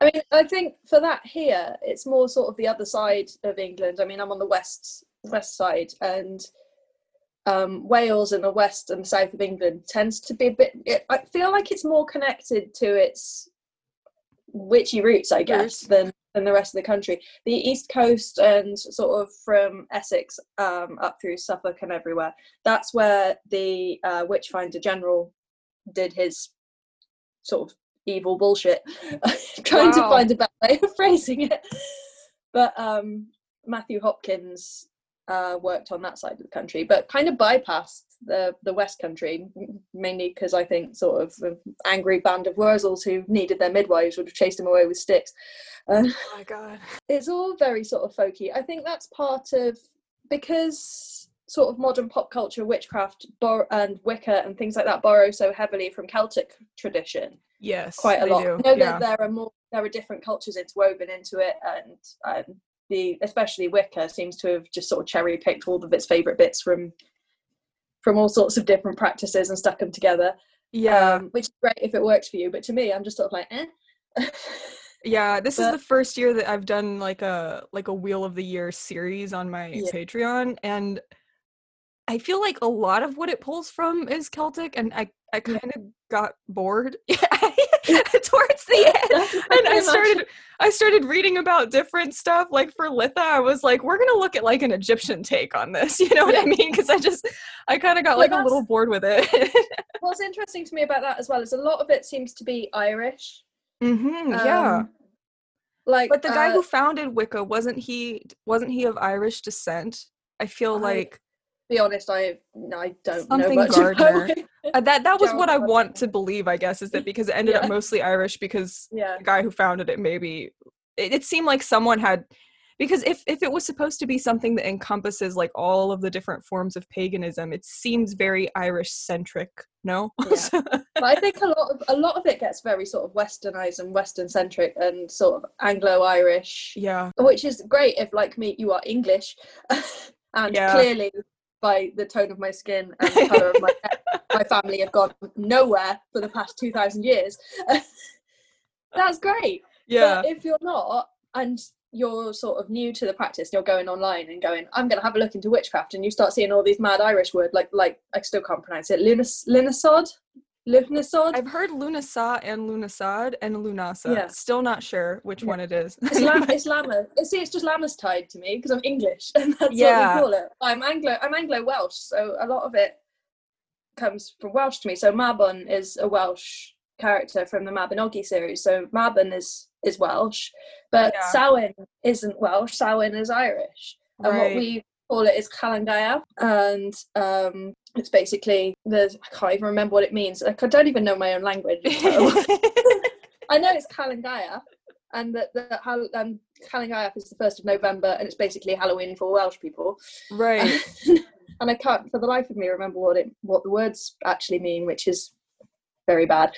Speaker 2: I mean, I think for that here, it's more sort of the other side of England. I mean, I'm on the west west side, and um, Wales and the west and south of England tends to be a bit. It, I feel like it's more connected to its witchy roots, I guess, than than the rest of the country. The east coast and sort of from Essex um, up through Suffolk and everywhere. That's where the uh, Witchfinder General did his sort of evil bullshit. trying wow. to find a better way of phrasing it. But um, Matthew Hopkins uh, worked on that side of the country, but kind of bypassed the the West Country, mainly because I think sort of an angry band of Wurzels who needed their midwives would have chased him away with sticks.
Speaker 1: Uh, oh my god!
Speaker 2: It's all very sort of folky. I think that's part of because sort of modern pop culture, witchcraft, bor- and Wicca and things like that borrow so heavily from Celtic tradition.
Speaker 1: Yes,
Speaker 2: quite a lot. Do. I know yeah. that there are more, there are different cultures interwoven into it, and and the especially Wicca seems to have just sort of cherry picked all of its favorite bits from from all sorts of different practices and stuck them together.
Speaker 1: Yeah,
Speaker 2: um, which is great if it works for you, but to me, I'm just sort of like, eh.
Speaker 1: yeah, this but, is the first year that I've done like a like a Wheel of the Year series on my yeah. Patreon, and I feel like a lot of what it pulls from is Celtic, and I I kind of got bored towards the end, and I started I started reading about different stuff. Like for Litha, I was like, we're gonna look at like an Egyptian take on this. You know what I mean? Because I just I kind of got like a little bored with it.
Speaker 2: what's interesting to me about that as well is a lot of it seems to be Irish.
Speaker 1: Mm-hmm, um, yeah. Like, but the guy uh, who founded Wicca wasn't he wasn't he of Irish descent? I feel I, like
Speaker 2: be honest, I I don't Something know much Gardner.
Speaker 1: uh, that that was what I want to believe. I guess is that because it ended yeah. up mostly Irish because
Speaker 2: yeah.
Speaker 1: the guy who founded it maybe it, it seemed like someone had because if if it was supposed to be something that encompasses like all of the different forms of paganism, it seems very Irish centric. No,
Speaker 2: yeah. I think a lot of a lot of it gets very sort of westernized and western centric and sort of Anglo Irish.
Speaker 1: Yeah,
Speaker 2: which is great if like me you are English. and yeah. clearly by the tone of my skin and the color of my hair. My family have gone nowhere for the past 2,000 years. That's great.
Speaker 1: Yeah.
Speaker 2: But if you're not, and you're sort of new to the practice, you're going online and going, I'm going to have a look into witchcraft, and you start seeing all these mad Irish words, like, like I still can't pronounce it, Lunas, Lunasod? Lunasod?
Speaker 1: I've heard Lunasa and Lunasad and Lunasa. Yeah. Still not sure which yeah. one it is.
Speaker 2: it's, Lam- it's Lama. See, it's just Lammastide to me because I'm English and that's yeah. what we call it. I'm Anglo. I'm Anglo Welsh, so a lot of it comes from Welsh to me. So Mabon is a Welsh character from the Mabinogi series. So Mabon is is Welsh, but yeah. Samhain isn't Welsh. Samhain is Irish. And right. what we call it is Calan Gaeaf, and um, it's basically there's I can't even remember what it means. Like I don't even know my own language. I know it's Calan Gaeaf, and that that um, is the first of November, and it's basically Halloween for Welsh people.
Speaker 1: Right.
Speaker 2: and I can't for the life of me remember what it what the words actually mean, which is very bad.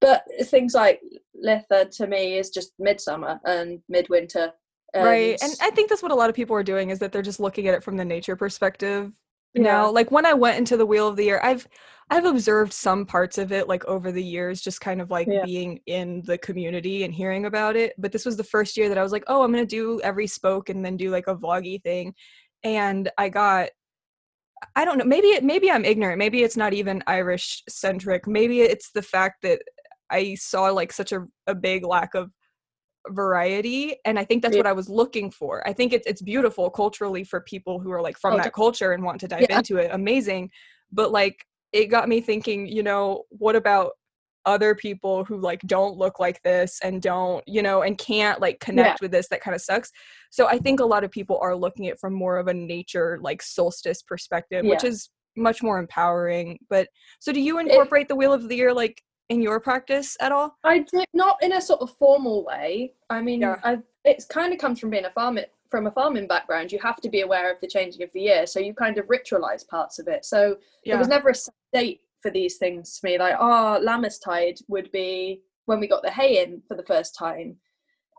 Speaker 2: But things like Litha to me is just midsummer and midwinter
Speaker 1: and right. And I think that's what a lot of people are doing is that they're just looking at it from the nature perspective yeah. now. Like when I went into the wheel of the year, I've I've observed some parts of it like over the years, just kind of like yeah. being in the community and hearing about it. But this was the first year that I was like, oh, I'm gonna do every spoke and then do like a vloggy thing. And I got I don't know, maybe it maybe I'm ignorant. Maybe it's not even Irish centric. Maybe it's the fact that I saw like such a, a big lack of variety and i think that's yeah. what i was looking for i think it's it's beautiful culturally for people who are like from oh, that culture and want to dive yeah. into it amazing but like it got me thinking you know what about other people who like don't look like this and don't you know and can't like connect yeah. with this that kind of sucks so i think a lot of people are looking at from more of a nature like solstice perspective which is much more empowering but so do you incorporate it, the wheel of the year like in your practice at all?
Speaker 2: I do not in a sort of formal way. I mean, yeah. I, it's kind of comes from being a farmer from a farming background. You have to be aware of the changing of the year, so you kind of ritualize parts of it. So yeah. there was never a date for these things to me. Like, oh, Lammastide would be when we got the hay in for the first time.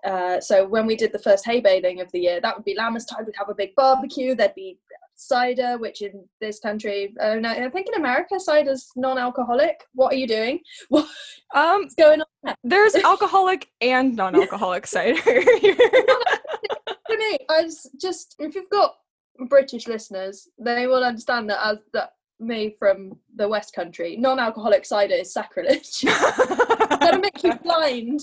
Speaker 2: Uh, so when we did the first hay baling of the year, that would be Lammas Tide. We'd have a big barbecue. There'd be cider, which in this country, uh, no, I think in America, cider's non-alcoholic. What are you doing? What's
Speaker 1: Um,
Speaker 2: going on? there?
Speaker 1: there's alcoholic and non-alcoholic cider.
Speaker 2: For me, I was just if you've got British listeners, they will understand that as that me from the West Country, non-alcoholic cider is sacrilege. it's gonna make you blind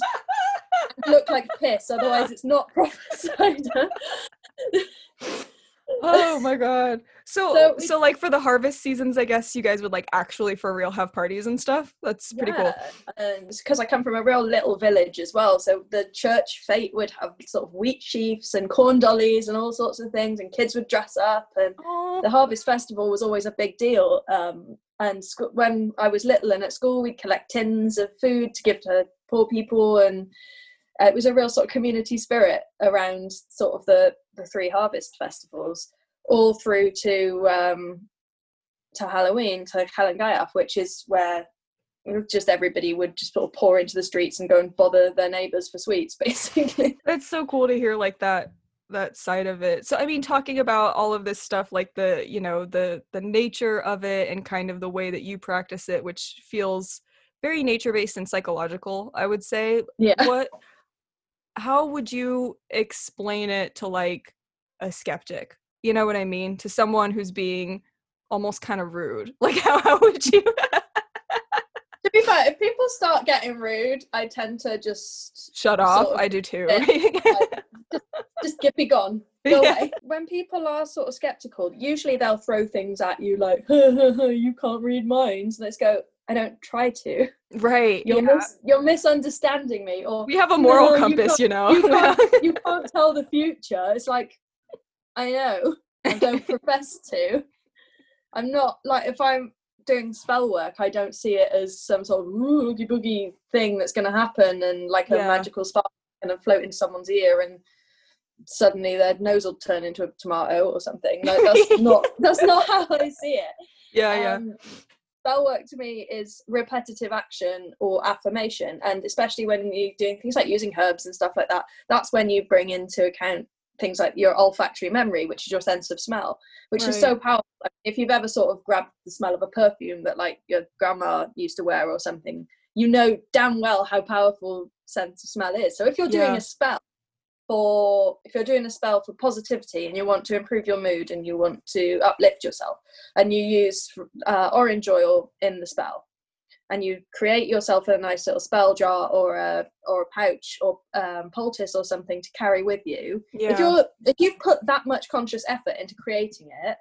Speaker 2: look like piss, otherwise it's not proper cider.
Speaker 1: Oh my god. So,
Speaker 2: So
Speaker 1: so like for the harvest seasons, I guess you guys would like actually for real have parties and stuff. That's pretty cool.
Speaker 2: And because I come from a real little village as well, so the church fete would have sort of wheat sheaves and corn dollies and all sorts of things, and kids would dress up, and
Speaker 1: Aw.
Speaker 2: the harvest festival was always a big deal. Um, and sc- when I was little and at school, we'd collect tins of food to give to poor people, and uh, it was a real sort of community spirit around sort of the the three harvest festivals, all through to um, to Halloween, to Calan Gaeaf, which is where just everybody would just sort of pour into the streets and go and bother their neighbours for sweets, basically.
Speaker 1: That's so cool to hear like that that side of it. So I mean talking about all of this stuff like the, you know, the the nature of it and kind of the way that you practice it which feels very nature based and psychological, I would say.
Speaker 2: Yeah.
Speaker 1: What how would you explain it to like a skeptic? You know what I mean? To someone who's being almost kind of rude. Like how, how would you
Speaker 2: to be fair, if people start getting rude, I tend to just
Speaker 1: shut off?
Speaker 2: Sort of
Speaker 1: I do too.
Speaker 2: Yeah. just get be gone. Go
Speaker 1: Yeah.
Speaker 2: away. When people are sort of skeptical, usually they'll throw things at you like, "You can't read minds." Let's go. I don't try to.
Speaker 1: right.
Speaker 2: You're
Speaker 1: yeah.
Speaker 2: mis- you're misunderstanding me, or
Speaker 1: we have a moral
Speaker 2: No,
Speaker 1: compass,
Speaker 2: can't-
Speaker 1: you know.
Speaker 2: you can't, you can't tell the future. It's like, I know, I don't profess to. I'm not like if I'm doing spell work, I don't see it as some sort of "Ooh, oogie boogie thing that's going to happen and like a
Speaker 1: Yeah.
Speaker 2: magical spark going to float in someone's ear and suddenly their nose will turn into a tomato or something. Like that's not that's not how I see it.
Speaker 1: yeah, yeah.
Speaker 2: Um, Spell work to me is repetitive action or affirmation, and especially when you're doing things like using herbs and stuff like that, that's when you bring into account things like your olfactory memory, which is your sense of smell, which is so powerful. If you've ever sort of grabbed the smell of a perfume that like your grandma used to wear or something, you know damn well how powerful sense of smell is. So if you're doing
Speaker 1: Yeah.
Speaker 2: a spell for if you're doing a spell for positivity and you want to improve your mood and you want to uplift yourself and you use uh, orange oil in the spell and you create yourself a nice little spell jar or a or a pouch or um, poultice or something to carry with you
Speaker 1: yeah.
Speaker 2: if you're if you've put that much conscious effort into creating it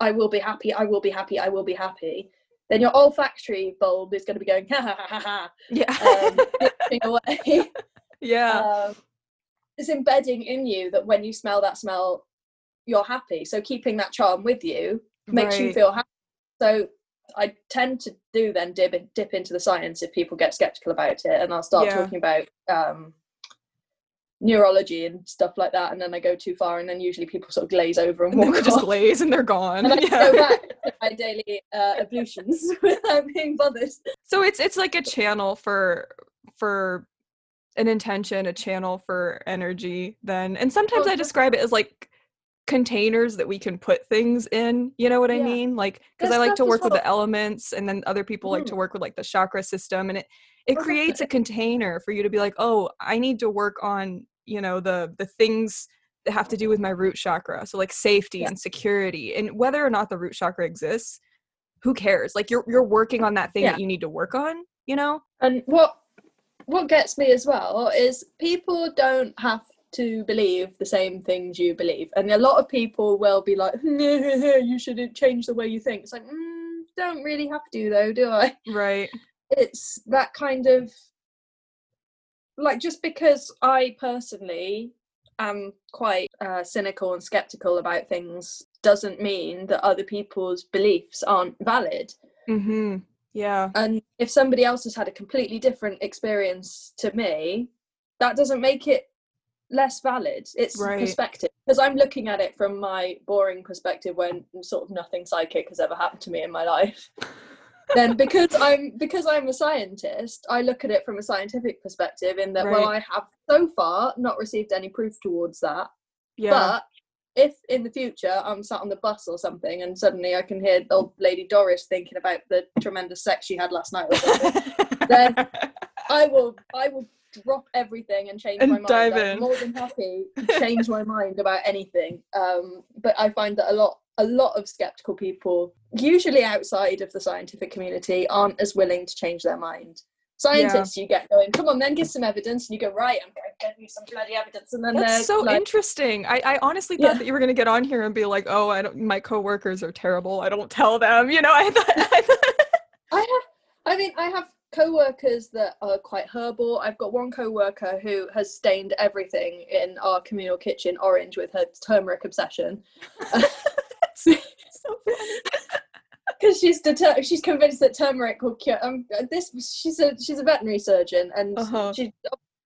Speaker 2: i will be happy i will be happy i will be happy then your olfactory bulb is going to be going ha ha ha ha ha
Speaker 1: yeah.
Speaker 2: um, away
Speaker 1: yeah.
Speaker 2: um, it's embedding in you that when you smell that smell you're happy so keeping that charm with you makes you feel happy so i tend to do then dip, dip into the science if people get skeptical about it and i'll start
Speaker 1: Yeah.
Speaker 2: talking about um, neurology and stuff like that and then i go too far and then usually people sort of glaze over and
Speaker 1: And
Speaker 2: walk
Speaker 1: just glaze and they're gone.
Speaker 2: and i
Speaker 1: yeah.
Speaker 2: go back to my daily uh, ablutions without being bothered
Speaker 1: So it's it's like a channel for for an intention, a channel for energy then. And sometimes
Speaker 2: Oh,
Speaker 1: I describe it as like containers that we can put things in, you know what I mean? Like cuz I like to work with the elements and then other people like to
Speaker 2: Mhm.
Speaker 1: work with like the chakra system and it it creates a container for you to be like, "Oh, I need to work on, you know, the the things that have to do with my root chakra." So like safety
Speaker 2: Yeah.
Speaker 1: and security and whether or not the root chakra exists, who cares? Like you're you're working on that thing
Speaker 2: Yeah.
Speaker 1: that you need to work on, you know?
Speaker 2: And what what gets me as well is people don't have to believe the same things you believe, and a lot of people will be like, "You shouldn't change the way you think." It's like, mm, don't really have to though, do I?
Speaker 1: Right.
Speaker 2: It's that kind of like just because I personally am quite uh, cynical and skeptical about things doesn't mean that other people's beliefs aren't valid.
Speaker 1: Mhm. Yeah.
Speaker 2: and if somebody else has had a completely different experience to me that doesn't make it less valid it's
Speaker 1: Right.
Speaker 2: perspective because i'm looking at it from my boring perspective when sort of nothing psychic has ever happened to me in my life then because i'm because i'm a scientist i look at it from a scientific perspective in that well i have so far not received any proof towards that
Speaker 1: Yeah.
Speaker 2: but if in the future I'm sat on the bus or something and suddenly I can hear old lady Doris thinking about the tremendous sex she had last night or then I will I will drop everything and change
Speaker 1: And
Speaker 2: my mind.
Speaker 1: dive
Speaker 2: I'm
Speaker 1: in.
Speaker 2: more than happy to change my mind about anything. Um, but I find that a lot a lot of skeptical people, usually outside of the scientific community, aren't as willing to change their mind. Scientists, you get going, come on, then give some evidence, and you go, right, I'm going to give you some bloody evidence, and then
Speaker 1: That's so
Speaker 2: like,
Speaker 1: interesting. I, I honestly thought
Speaker 2: Yeah.
Speaker 1: that you were gonna get on here and be like, "Oh, I don't. My coworkers are terrible. I don't tell them." You know, I thought. I thought
Speaker 2: I have, I mean, I have co-workers that are quite herbal. I've got one co-worker who has stained everything in our communal kitchen orange with her turmeric obsession
Speaker 1: so funny.
Speaker 2: Because she's deter- she's convinced that turmeric will cure. Um, this she's a she's a veterinary surgeon and
Speaker 1: Uh-huh.
Speaker 2: she's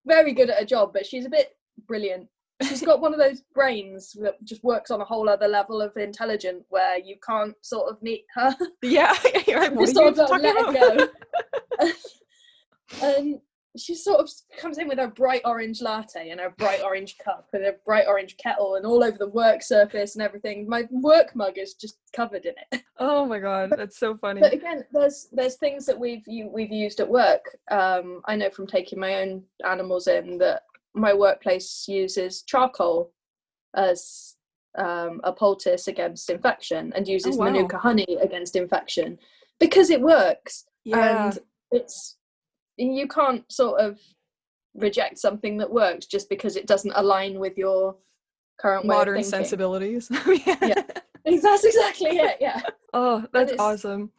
Speaker 2: very good at her job, but she's a bit brilliant. She's got one of those brains that just works on a whole other level of intelligent where you can't sort of meet her.
Speaker 1: Yeah, you're what you
Speaker 2: sort of let
Speaker 1: about?
Speaker 2: it go. she sort of comes in with her bright orange latte and her bright orange cup and her bright orange kettle and all over the work surface and everything. My work mug is just covered in it.
Speaker 1: oh my god, that's so funny.
Speaker 2: But again, there's there's things that we've you, we've used at work. Um, I know from taking my own animals in that my workplace uses charcoal as um, a poultice against infection and uses
Speaker 1: wow.
Speaker 2: manuka honey against infection because it works
Speaker 1: yeah,
Speaker 2: and it's you can't sort of reject something that works just because it doesn't align with your current way
Speaker 1: modern sensibilities.
Speaker 2: Yeah. That's exactly it. Yeah,
Speaker 1: Oh, that's awesome.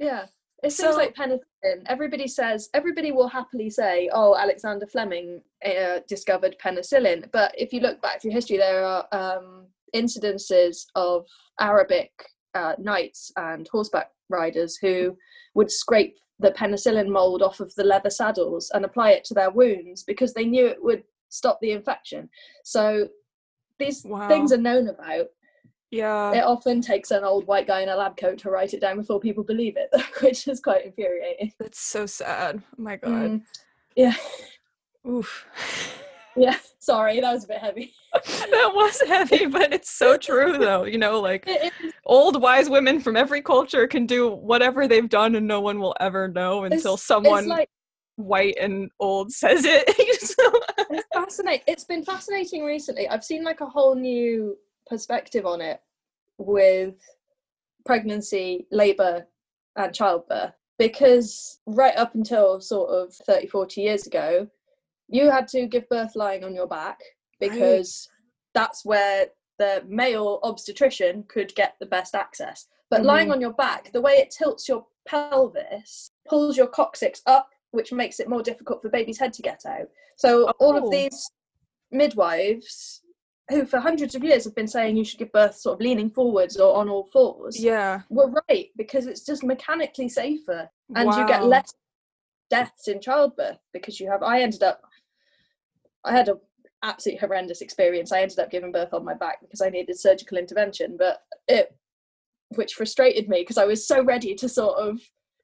Speaker 2: yeah. It seems
Speaker 1: So-
Speaker 2: like penicillin. Everybody says everybody will happily say, "Oh, Alexander Fleming uh, discovered penicillin." But if you look back through history, there are um, incidences of Arabic uh, knights and horseback riders who would scrape the penicillin mold off of the leather saddles and apply it to their wounds because they knew it would stop the infection. So these
Speaker 1: Wow.
Speaker 2: things are known about.
Speaker 1: Yeah.
Speaker 2: It often takes an old white guy in a lab coat to write it down before people believe it, which is quite infuriating.
Speaker 1: That's so sad. Oh my god.
Speaker 2: Mm, yeah,
Speaker 1: Oof.
Speaker 2: yeah. Sorry, that was a bit heavy.
Speaker 1: that was heavy, but it's so true though. You know, like old wise women from every culture can do whatever they've done and no one will ever know until
Speaker 2: It's-
Speaker 1: someone
Speaker 2: it's like
Speaker 1: white and old says it.
Speaker 2: It's fascinating. It's been fascinating recently. I've seen like a whole new perspective on it with pregnancy, labor, and childbirth. Because right up until sort of 30, 40 years ago, you had to give birth lying on your back because that's where the male obstetrician could get the best access. But lying
Speaker 1: Mhm.
Speaker 2: on your back, the way it tilts your pelvis pulls your coccyx up, which makes it more difficult for baby's head to get out. So all
Speaker 1: Oh.
Speaker 2: of these midwives who for hundreds of years have been saying you should give birth sort of leaning forwards or on all fours
Speaker 1: yeah.
Speaker 2: were right because it's just mechanically safer and you get less deaths in childbirth because you have i ended up i had a absolutely horrendous experience i ended up giving birth on my back because i needed surgical intervention but it which frustrated me because i was so ready to sort of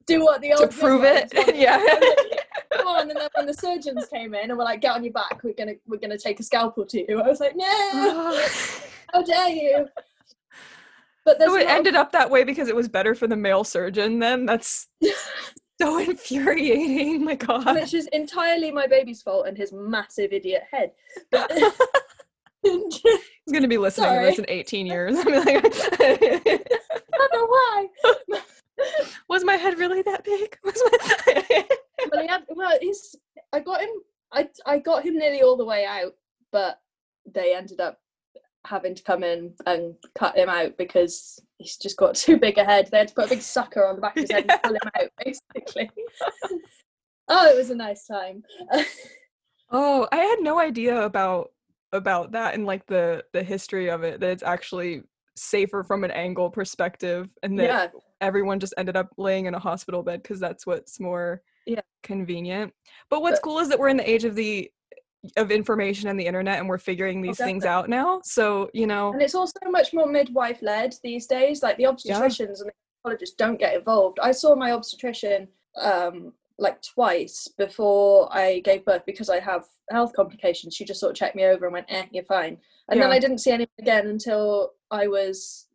Speaker 2: do what the
Speaker 1: to
Speaker 2: old
Speaker 1: prove it. yeah.
Speaker 2: Come on, and then when the surgeons came in and were like, "Get on your back, we're gonna we're gonna take a scalpel to you," I was like, "No, how dare you!" But
Speaker 1: so it
Speaker 2: of-
Speaker 1: ended up that way because it was better for the male surgeon then? That's so infuriating. My god.
Speaker 2: which is entirely my baby's fault and his massive idiot head. But
Speaker 1: He's gonna be listening to this in 18 years. I'm like,
Speaker 2: I don't know why.
Speaker 1: was my head really that big? Was my-
Speaker 2: Well, he had, well, he's. I got him. I I got him nearly all the way out, but they ended up having to come in and cut him out because he's just got too big a head. They had to put a big sucker on the back of his head and pull him out, basically. oh, it was a nice time.
Speaker 1: oh, I had no idea about about that and like the the history of it. That it's actually safer from an angle perspective, and that
Speaker 2: yeah,
Speaker 1: everyone just ended up laying in a hospital bed because that's what's more
Speaker 2: Yeah.
Speaker 1: convenient. But what's
Speaker 2: But-
Speaker 1: cool is that we're in the age of the of information and the internet and we're figuring these things out now. So, you know,
Speaker 2: and it's also much more midwife led these days. Like the obstetricians and the gynecologists don't get involved. I saw my obstetrician um, like twice before I gave birth because I have health complications. She just sort of checked me over and went, "Eh, you're fine." And then I didn't see anyone again until I was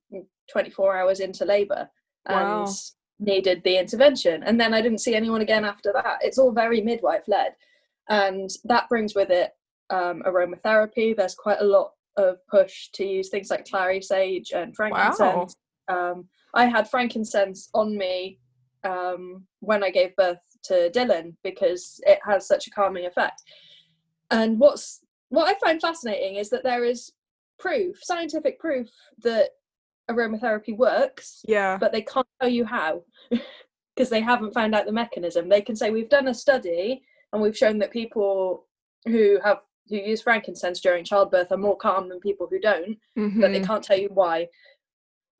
Speaker 2: 24 hours into labor and
Speaker 1: Wow.
Speaker 2: needed the intervention. And then I didn't see anyone again after that. It's all very midwife led. And that brings with it um, aromatherapy. There's quite a lot of push to use things like clary sage and frankincense. Um, I had frankincense on me um, when I gave birth to Dylan because it has such a calming effect. And what's what I find fascinating is that there is proof, scientific proof, that aromatherapy works,
Speaker 1: Yeah.
Speaker 2: but they can't tell you how because they haven't found out the mechanism. They can say we've done a study and we've shown that people who have who use frankincense during childbirth are more calm than people who don't, but they
Speaker 1: mm-hmm.
Speaker 2: can't tell you why.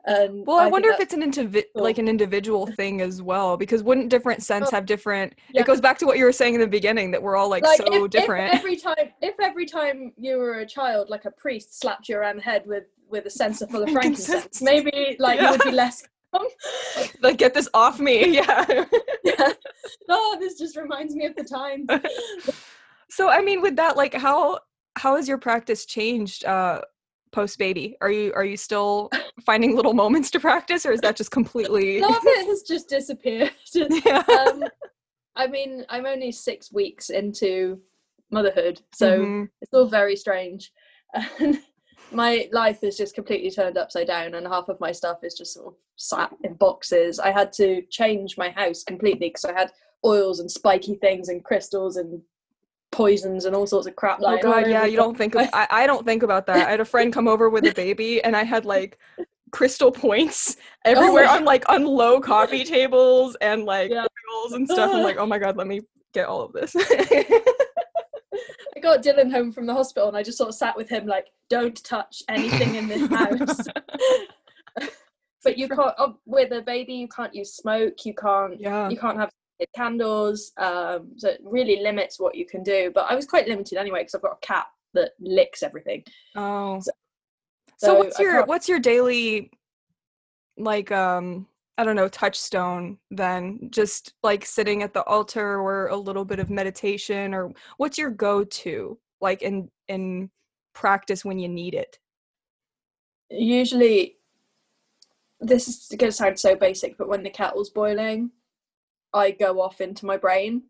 Speaker 2: And
Speaker 1: Well, I,
Speaker 2: think
Speaker 1: wonder if it's an indivi-
Speaker 2: cool.
Speaker 1: like an individual thing as well, because wouldn't different scents
Speaker 2: Oh,
Speaker 1: have different?
Speaker 2: yeah.
Speaker 1: It goes back to what you were saying in the beginning that we're all like,
Speaker 2: like
Speaker 1: so
Speaker 2: if,
Speaker 1: different.
Speaker 2: If every time, if every time you were a child, like a priest slapped you around um, the head with with a censer full of
Speaker 1: Frankincense.
Speaker 2: maybe like you would be less.
Speaker 1: Like, get this off me. Yeah.
Speaker 2: yeah. Oh, this just reminds me of the time.
Speaker 1: so, I mean, with that, like, how how has your practice changed uh, post baby? Are you are you still finding little moments to practice, or is that just completely?
Speaker 2: Of it has just disappeared.
Speaker 1: yeah.
Speaker 2: um, I mean, I'm only six weeks into motherhood, so
Speaker 1: Mhm.
Speaker 2: it's all very strange. And my life is just completely turned upside down, and half of my stuff is just sort of sat in boxes. I had to change my house completely because I had oils and spiky things and crystals and poisons and all sorts of crap.
Speaker 1: Oh god, yeah, you don't think of. I, I don't think about that. I had a friend come over with a baby and I had like crystal points oh everywhere
Speaker 2: my
Speaker 1: on like on low coffee tables and like
Speaker 2: Yeah.
Speaker 1: and stuff. I'm like, oh my god, let me get all of this.
Speaker 2: I got Dylan home from the hospital, and I just sort of sat with him like, "Don't touch anything in this house." but you can't oh, with a baby you can't use smoke you can't
Speaker 1: yeah.
Speaker 2: you can't have candles um so it really limits what you can do but i was quite limited anyway because i've got a cat that licks everything
Speaker 1: Oh.
Speaker 2: So-
Speaker 1: So, what's
Speaker 2: I
Speaker 1: your what's your daily like um I don't know touchstone then just like sitting at the altar or a little bit of meditation or what's your go-to like in in practice when you need it?
Speaker 2: usually this is going to sound so basic but when the kettle's boiling i go off into my brain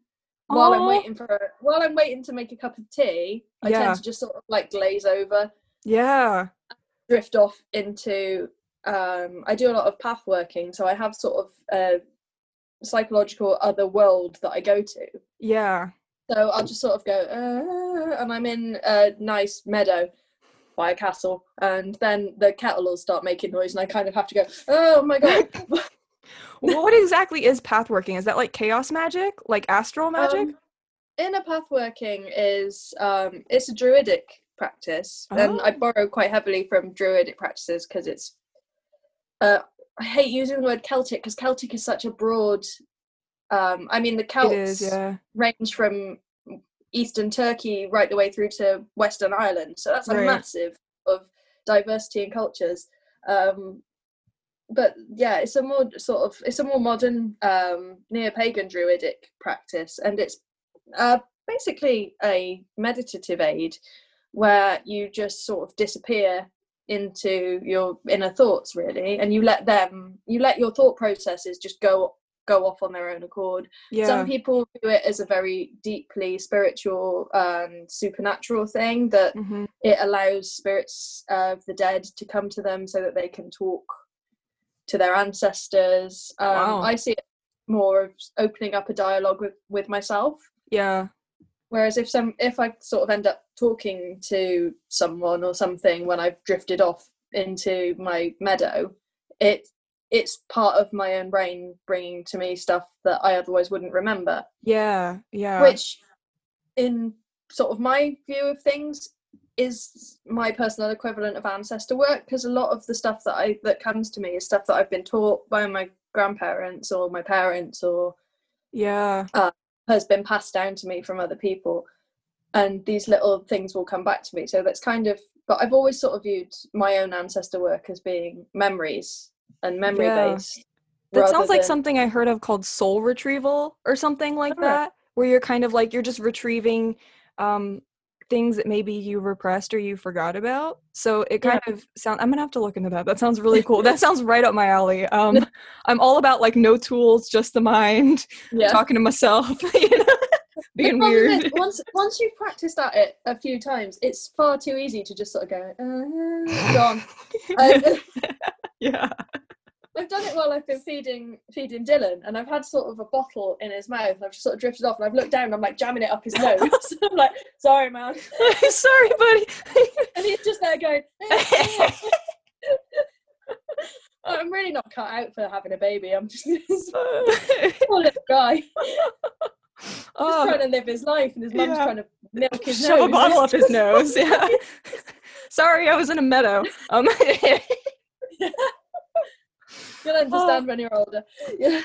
Speaker 2: while i'm waiting for while i'm waiting to make a cup of tea i
Speaker 1: Yeah.
Speaker 2: tend to just sort of like glaze over
Speaker 1: Yeah.
Speaker 2: drift off into um i do a lot of path working so i have sort of a psychological other world that i go to
Speaker 1: Yeah.
Speaker 2: so i'll just sort of go uh, and i'm in a nice meadow by a castle and then the kettle will start making noise and i kind of have to go oh my god
Speaker 1: what exactly is path working? Is that like chaos magic? Like astral magic?
Speaker 2: Um, inner path working is um it's a druidic practice and i
Speaker 1: Oh.
Speaker 2: borrow quite heavily from druidic practices because it's uh i hate using the word celtic because celtic is such a broad um i mean the celts
Speaker 1: is, yeah.
Speaker 2: range from eastern turkey right the way through to western ireland so that's a
Speaker 1: Right.
Speaker 2: massive of diversity in cultures um but yeah it's a more sort of it's a more modern um neo-pagan druidic practice and it's uh basically a meditative aid where you just sort of disappear into your inner thoughts really and you let them you let your thought processes just go go off on their own accord
Speaker 1: Yeah.
Speaker 2: some people do it as a very deeply spiritual and supernatural thing that
Speaker 1: hmm
Speaker 2: it allows spirits of the dead to come to them so that they can talk to their ancestors um,
Speaker 1: Wow.
Speaker 2: i see it more of opening up a dialogue with with myself
Speaker 1: Yeah.
Speaker 2: Whereas if some if i sort of end up talking to someone or something when i've drifted off into my meadow it it's part of my own brain bringing to me stuff that i otherwise wouldn't remember
Speaker 1: Yeah. Yeah.
Speaker 2: which in sort of my view of things is my personal equivalent of ancestor work because a lot of the stuff that i that comes to me is stuff that i've been taught by my grandparents or my parents or
Speaker 1: yeah.
Speaker 2: Uh, has been passed down to me from other people and these little things will come back to me so that's kind of but i've always sort of viewed my own ancestor work as being memories and memory
Speaker 1: Yeah.
Speaker 2: based
Speaker 1: That sounds like
Speaker 2: than-
Speaker 1: something I heard of called soul retrieval or something like
Speaker 2: Oh.
Speaker 1: that, where you're kind of like you're just retrieving um things that maybe you repressed or you forgot about. So it kind of sound I'm gonna have to look into that. That sounds really cool. that sounds right up my alley. Um I'm all about like no tools, just the mind,
Speaker 2: Yeah.
Speaker 1: talking to myself, you know, being weird.
Speaker 2: is, once once you've practiced at it a few times, it's far too easy to just sort of go, uh, gone. Um,
Speaker 1: yeah.
Speaker 2: I've done it while I've been feeding feeding Dylan, and I've had sort of a bottle in his mouth. And I've just sort of drifted off, and I've looked down, and I'm like jamming it up his nose. I'm like, sorry, man,
Speaker 1: Sorry, buddy.
Speaker 2: and he's just there going. I'm really not cut out for having a baby. I'm just this poor little guy, just
Speaker 1: oh,
Speaker 2: trying to live his life, and his mum's
Speaker 1: Yeah.
Speaker 2: trying to milk his
Speaker 1: shove
Speaker 2: nose.
Speaker 1: a bottle up his nose. Yeah. Sorry, I was in a meadow. Um,
Speaker 2: You'll understand when you're older. Yeah.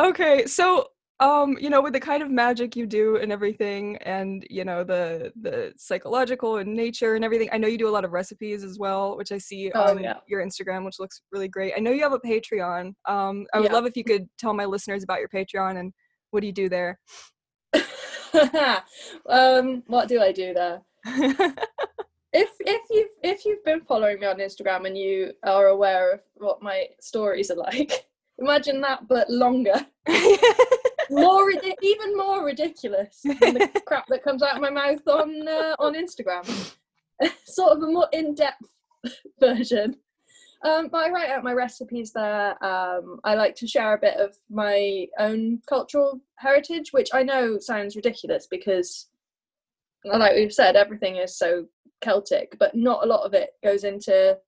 Speaker 1: okay, so um, you know, with the kind of magic you do and everything, and you know the the psychological and nature and everything. I know you do a lot of recipes as well, which I see
Speaker 2: Oh,
Speaker 1: on
Speaker 2: yeah.
Speaker 1: your Instagram, which looks really great. I know you have a Patreon. Um, I would
Speaker 2: Yeah.
Speaker 1: love if you could tell my listeners about your Patreon and what do you do there.
Speaker 2: um, what do I do there? if if you've if you've been following me on Instagram and you are aware of what my stories are like, imagine that but longer, more even more ridiculous than the crap that comes out of my mouth on uh, on Instagram. sort of a more in depth version. Um, but I write out my recipes there. Um, I like to share a bit of my own cultural heritage, which I know sounds ridiculous because, like we've said, everything is so Celtic, but not a lot of it goes into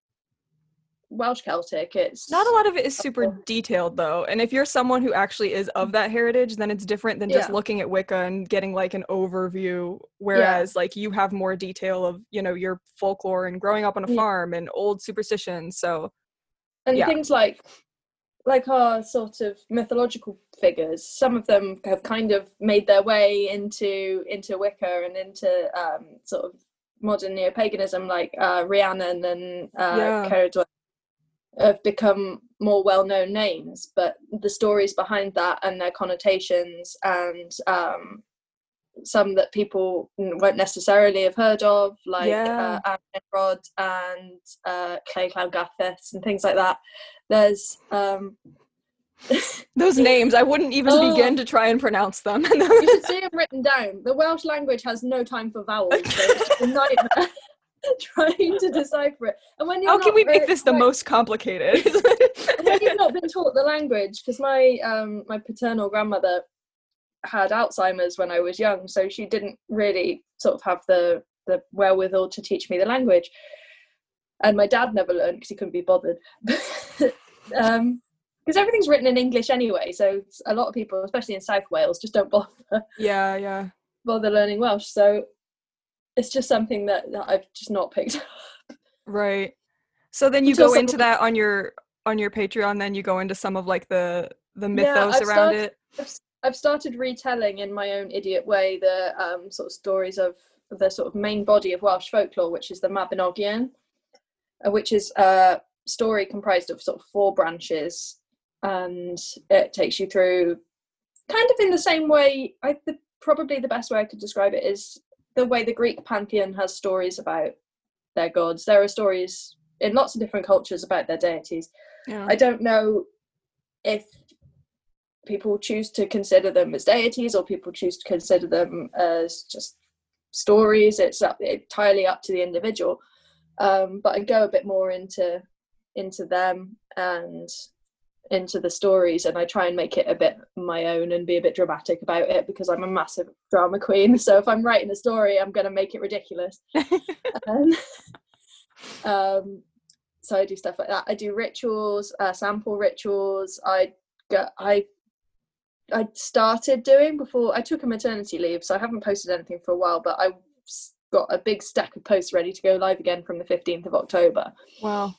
Speaker 2: Welsh Celtic. It's
Speaker 1: Not a lot of it is super detailed though. And if you're someone who actually is of that heritage, then it's different than just
Speaker 2: Yeah.
Speaker 1: looking at Wicca and getting like an overview. Whereas like you have more detail of, you know, your folklore and growing up on a
Speaker 2: Yeah.
Speaker 1: farm and old superstitions. So
Speaker 2: and
Speaker 1: Yeah.
Speaker 2: things like like our sort of mythological figures some of them have kind of made their way into into wicca and into um, sort of modern neo-paganism like uh, rhiannon and uh,
Speaker 1: Yeah.
Speaker 2: Ceridwen have become more well-known names but the stories behind that and their connotations and um, some that people won't necessarily have heard of like
Speaker 1: Yeah.
Speaker 2: uh, Rod and uh, Lleu Llaw Gyffes and things like that. There's um,
Speaker 1: those names, I wouldn't even
Speaker 2: Oh.
Speaker 1: begin to try and pronounce them.
Speaker 2: you should see them written down. The Welsh language has no time for vowels, so it's a nightmare trying to decipher it. And when you're
Speaker 1: How can we make this the most complicated?
Speaker 2: when you've not been taught the language, because my um, my paternal grandmother had Alzheimer's when I was young, so she didn't really sort of have the the wherewithal to teach me the language. And my dad never learned because he couldn't be bothered. um, because everything's written in English anyway, so a lot of people, especially in South Wales, just don't bother
Speaker 1: yeah, yeah.
Speaker 2: bother learning Welsh. So it's just something that, that I've just not picked up.
Speaker 1: Right. So then you
Speaker 2: Until
Speaker 1: go into that on your on your Patreon, then you go into some of like the the
Speaker 2: Yeah,
Speaker 1: mythos
Speaker 2: I've
Speaker 1: around
Speaker 2: started-
Speaker 1: it.
Speaker 2: I've, I've started retelling in my own idiot way the um, sort of stories of the sort of main body of Welsh folklore, which is the Mabinogion, uh, which is a story comprised of sort of four branches, and it takes you through kind of in the same way. I the, probably the best way I could describe it is the way the Greek pantheon has stories about their gods. There are stories in lots of different cultures about their deities.
Speaker 1: Yeah.
Speaker 2: I don't know if people choose to consider them as deities or people choose to consider them as just stories. It's up, entirely up to the individual. Um, but I go a bit more into into them and into the stories, and I try and make it a bit my own and be a bit dramatic about it because I'm a massive drama queen. So if I'm writing a story, I'm going to make it ridiculous. um, um, so I do stuff like that. I do rituals, uh, sample rituals. I go, I I started doing before I took a maternity leave, so I haven't posted anything for a while. But I got a big stack of posts ready to go live again from the fifteenth of October.
Speaker 1: Wow.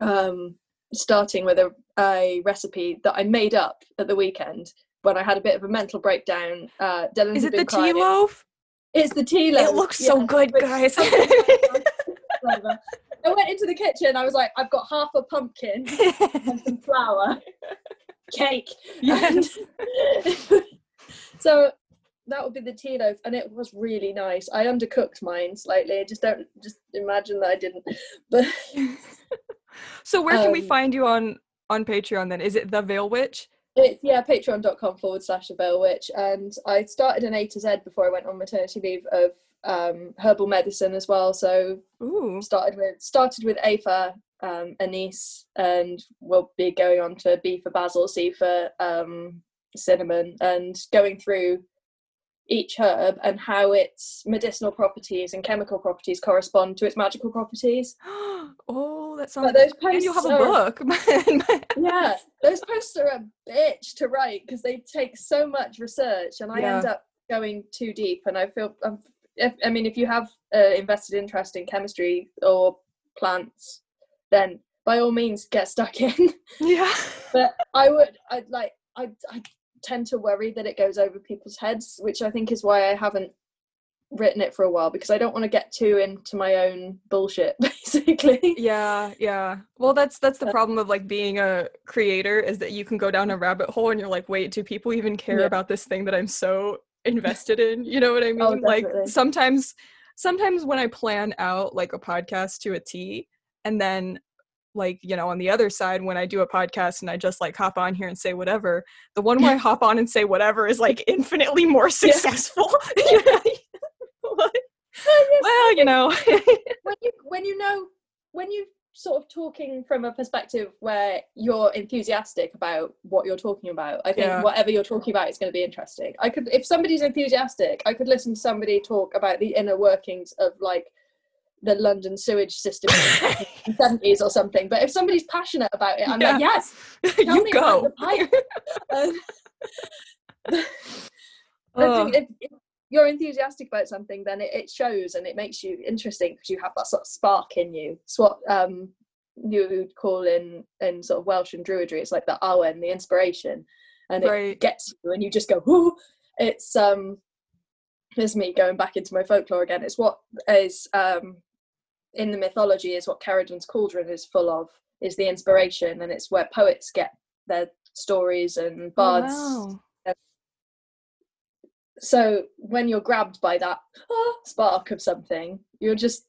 Speaker 2: Um, starting with a, a recipe that I made up at the weekend when I had a bit of a mental breakdown. Uh, Dylan
Speaker 1: Is it the tea loaf?
Speaker 2: It's the tea loaf.
Speaker 1: It looks so good, guys.
Speaker 2: I went into the kitchen. I was like, I've got half a pumpkin and some flour, cake.
Speaker 1: yes.
Speaker 2: so that would be the tea loaf, and it was really nice. I undercooked mine slightly. Just don't just imagine that I didn't. But
Speaker 1: so where can we
Speaker 2: Um,
Speaker 1: find you on on Patreon then? Is it the Vale Witch?
Speaker 2: it's yeah, patreon.com forward slash the Vale Witch, and I started an A to Z before I went on maternity leave of um, herbal medicine as well. So
Speaker 1: Ooh.
Speaker 2: started with started with A for um, anise, and we'll be going on to B for basil, C for um, cinnamon, and going through each herb and how its medicinal properties and chemical properties correspond to its magical properties.
Speaker 1: oh, that sounds.
Speaker 2: But those
Speaker 1: and you have
Speaker 2: posts
Speaker 1: a
Speaker 2: are-
Speaker 1: book.
Speaker 2: yeah, those posts are a bitch to write because they take so much research, and I end up going too deep. And I feel, I'm, if, I mean, if you have uh, invested interest in chemistry or plants, then by all means get stuck in.
Speaker 1: yeah.
Speaker 2: but I would, I'd like, I, I tend to worry that it goes over people's heads, which I think is why I haven't written it for a while because I don't want to get too into my own bullshit, basically.
Speaker 1: Yeah, yeah. Well, that's that's the problem of like being a creator is that you can go down a rabbit hole and you're like, wait, do people even care
Speaker 2: Yeah.
Speaker 1: about this thing that I'm so invested in? You know what I oh, mean?
Speaker 2: Oh,
Speaker 1: like sometimes sometimes when I plan out like a podcast to a T and then like, you know, on the other side when I do a podcast and I just like hop on here and say whatever, the one where I hop on and say whatever is like infinitely more successful. Like, well, you know.
Speaker 2: when you when you know when you sort of talking from a perspective where you're enthusiastic about what you're talking about i think
Speaker 1: Yeah.
Speaker 2: whatever you're talking about is going to be interesting i could if somebody's enthusiastic i could listen to somebody talk about the inner workings of like the london sewage system in the 70s or something but if somebody's passionate about it i'm
Speaker 1: Yeah.
Speaker 2: like yes
Speaker 1: you go.
Speaker 2: the pipe Um, think if, if you're enthusiastic about something, then it, it shows and it makes you interesting because you have that sort of spark in you. It's what um, you would call in in sort of Welsh and Druidry. It's like the awen, the inspiration, and it gets you, and you just go, "Whoo!" It's um, there's me going back into my folklore again. It's what is um, in the mythology is what Ceridwen's cauldron is full of. Is the inspiration, and it's where poets get their stories and bards
Speaker 1: Oh, wow.
Speaker 2: So when you're grabbed by that ah, spark of something you're just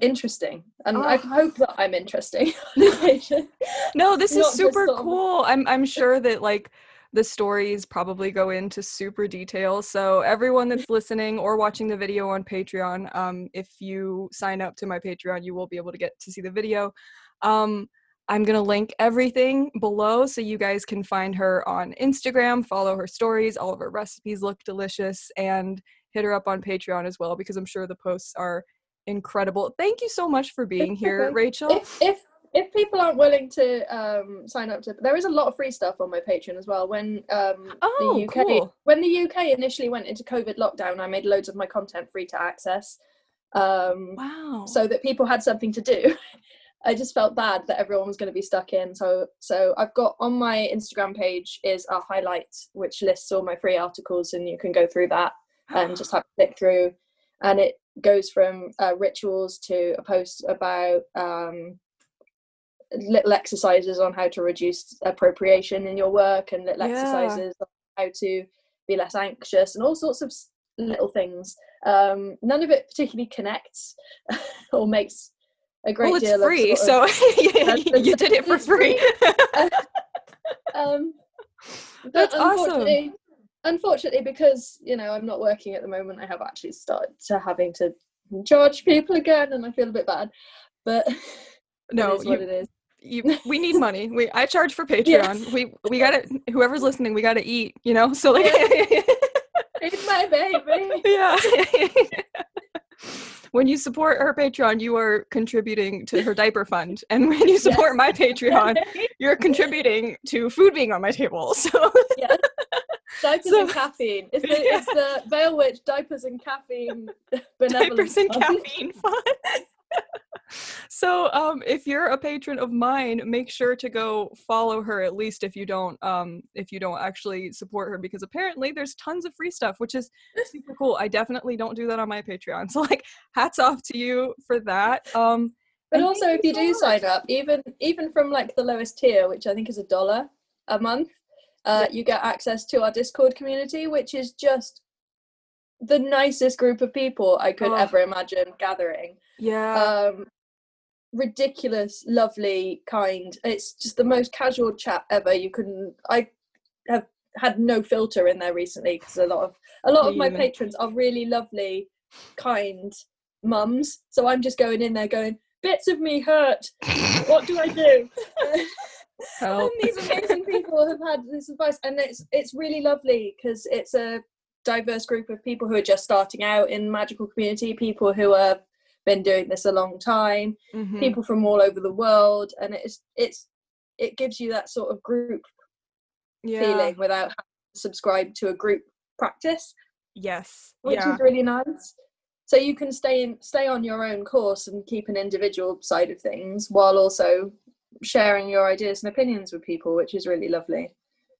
Speaker 2: interesting and i
Speaker 1: Oh.
Speaker 2: hope that i'm interesting
Speaker 1: No, this is super
Speaker 2: of-
Speaker 1: cool. I'm I'm sure that like the stories probably go into super detail. So everyone that's listening or watching the video on Patreon, um, if you sign up to my Patreon, you will be able to get to see the video. Um, I'm gonna link everything below so you guys can find her on Instagram, follow her stories. All of her recipes look delicious, and hit her up on Patreon as well because I'm sure the posts are incredible. Thank you so much for being here. Rachel.
Speaker 2: if if if people aren't willing to um sign up to there is a lot of free stuff on my patreon as well when um
Speaker 1: Oh,
Speaker 2: the uk
Speaker 1: cool.
Speaker 2: when the uk initially went into covid lockdown i made loads of my content free to access um
Speaker 1: Wow.
Speaker 2: so that people had something to do. I just felt bad that everyone was going to be stuck in. So so I've got on my Instagram page is a highlight which lists all my free articles, and you can go through that and just have to click through. And it goes from uh, rituals to a post about um, little exercises on how to reduce appropriation in your work, and little
Speaker 1: Yeah.
Speaker 2: exercises on how to be less anxious, and all sorts of little things. Um, none of it particularly connects or makes a great
Speaker 1: well, it's
Speaker 2: deal
Speaker 1: free,
Speaker 2: of. sort
Speaker 1: so you did it for free.
Speaker 2: um, but
Speaker 1: That's awesome.
Speaker 2: unfortunately, unfortunately, because you know I'm not working at the moment, I have actually started to having to charge people again, and I feel a bit bad. But
Speaker 1: no,
Speaker 2: it is what
Speaker 1: you,
Speaker 2: it is.
Speaker 1: you, we need money. We I charge for Patreon. We we gotta whoever's listening, we gotta eat. You know, so like
Speaker 2: It's my baby.
Speaker 1: yeah. When you support her Patreon, you are contributing to her diaper fund, and when you support my Patreon, you're contributing to food being on my table. So
Speaker 2: yeah. Diapers
Speaker 1: So-
Speaker 2: and caffeine. It's the, it's the Vale Witch diapers and caffeine benevolence
Speaker 1: diapers and
Speaker 2: fund.
Speaker 1: caffeine fun. so um if you're a patron of mine make sure to go follow her at least if you don't um if you don't actually support her because apparently there's tons of free stuff which is super cool i definitely don't do that on my patreon so like hats off to you for that um
Speaker 2: But also, if you do
Speaker 1: much.
Speaker 2: sign up, even even from like the lowest tier, which I think is a dollar a month, uh, you get access to our Discord community, which is just the nicest group of people I could
Speaker 1: Oh.
Speaker 2: ever imagine gathering.
Speaker 1: Yeah.
Speaker 2: Um, ridiculous, lovely, kind. It's just the most casual chat ever. You can. I have had no filter in there recently because a lot of a lot of my patrons are really lovely, kind mums. So I'm just going in there going, bits of me hurt. What do I do? And these amazing people have had this advice and it's it's really lovely because it's a diverse group of people who are just starting out in magical community people who have been doing this a long time
Speaker 1: Mhm.
Speaker 2: people from all over the world and it's it's it gives you that sort of group
Speaker 1: yeah.
Speaker 2: feeling without having to subscribe to a group practice
Speaker 1: Yes.
Speaker 2: which
Speaker 1: yeah.
Speaker 2: is really nice so you can stay in stay on your own course and keep an individual side of things while also sharing your ideas and opinions with people which is really lovely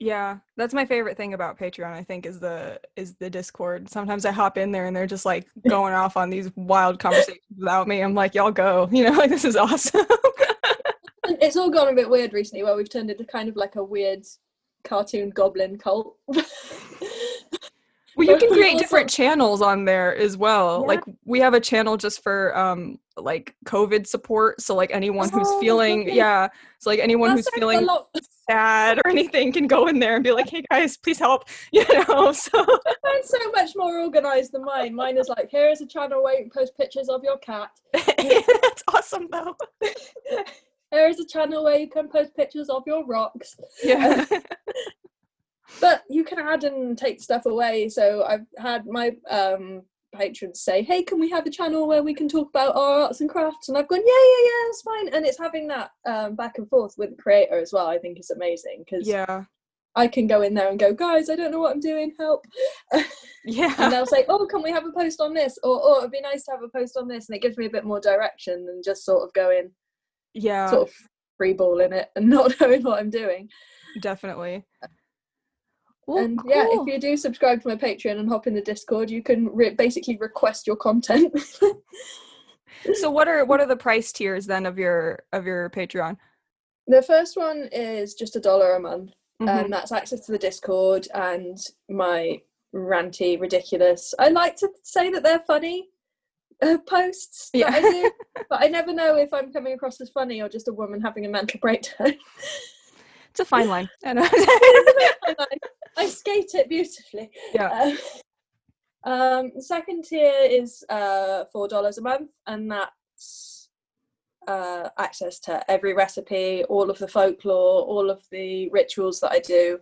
Speaker 1: Yeah, that's my favorite thing about Patreon. I think is the is the Discord. Sometimes I hop in there and they're just like going off on these wild conversations without me. I'm like, y'all go. You know, like this is awesome.
Speaker 2: It's all gone a bit weird recently where we've turned into kind of like a weird cartoon goblin cult
Speaker 1: well, you can create different channels on there as well.
Speaker 2: Yeah.
Speaker 1: Like we have a channel just for um like COVID support. So like anyone who's
Speaker 2: Oh,
Speaker 1: feeling
Speaker 2: okay.
Speaker 1: yeah. So like anyone
Speaker 2: That
Speaker 1: who's feeling sad or anything can go in there and be like, hey guys, please help. You know. So
Speaker 2: Mine's so much more organized than mine. Mine is like, here is a channel where you can post pictures of your cat.
Speaker 1: that's awesome though.
Speaker 2: Here is a channel where you can post pictures of your rocks.
Speaker 1: Yeah.
Speaker 2: But you can add and take stuff away. So I've had my um, patrons say, hey, can we have a channel where we can talk about our arts and crafts? And I've gone, yeah, yeah, yeah, it's fine. And it's having that um, back and forth with the creator as well, I think is amazing because
Speaker 1: yeah.
Speaker 2: I can go in there and go, guys, I don't know what I'm doing, help.
Speaker 1: Yeah.
Speaker 2: and they'll say, "Oh, can we have a post on this?" Or, "Oh, it'd be nice to have a post on this," and it gives me a bit more direction than just sort of going
Speaker 1: Yeah.
Speaker 2: sort of freeballing it and not knowing what I'm doing.
Speaker 1: Definitely. Well,
Speaker 2: and yeah, if you do subscribe to my Patreon and hop in the Discord, you can re- basically request your content.
Speaker 1: so what are what are the price tiers then of your of your Patreon?
Speaker 2: the first one is just a dollar a month,
Speaker 1: Mhm.
Speaker 2: and that's access to the Discord and my ranty, ridiculous. I like to say that they're funny. Uh, posts
Speaker 1: Yeah.
Speaker 2: I do, but I never know if I'm coming across as funny or just a woman having a mental breakdown.
Speaker 1: it's a fine line. I know.
Speaker 2: I, I skate it beautifully.
Speaker 1: Yeah.
Speaker 2: Um, um, the second tier is uh, four dollars a month, and that's uh, access to every recipe, all of the folklore, all of the rituals that I do,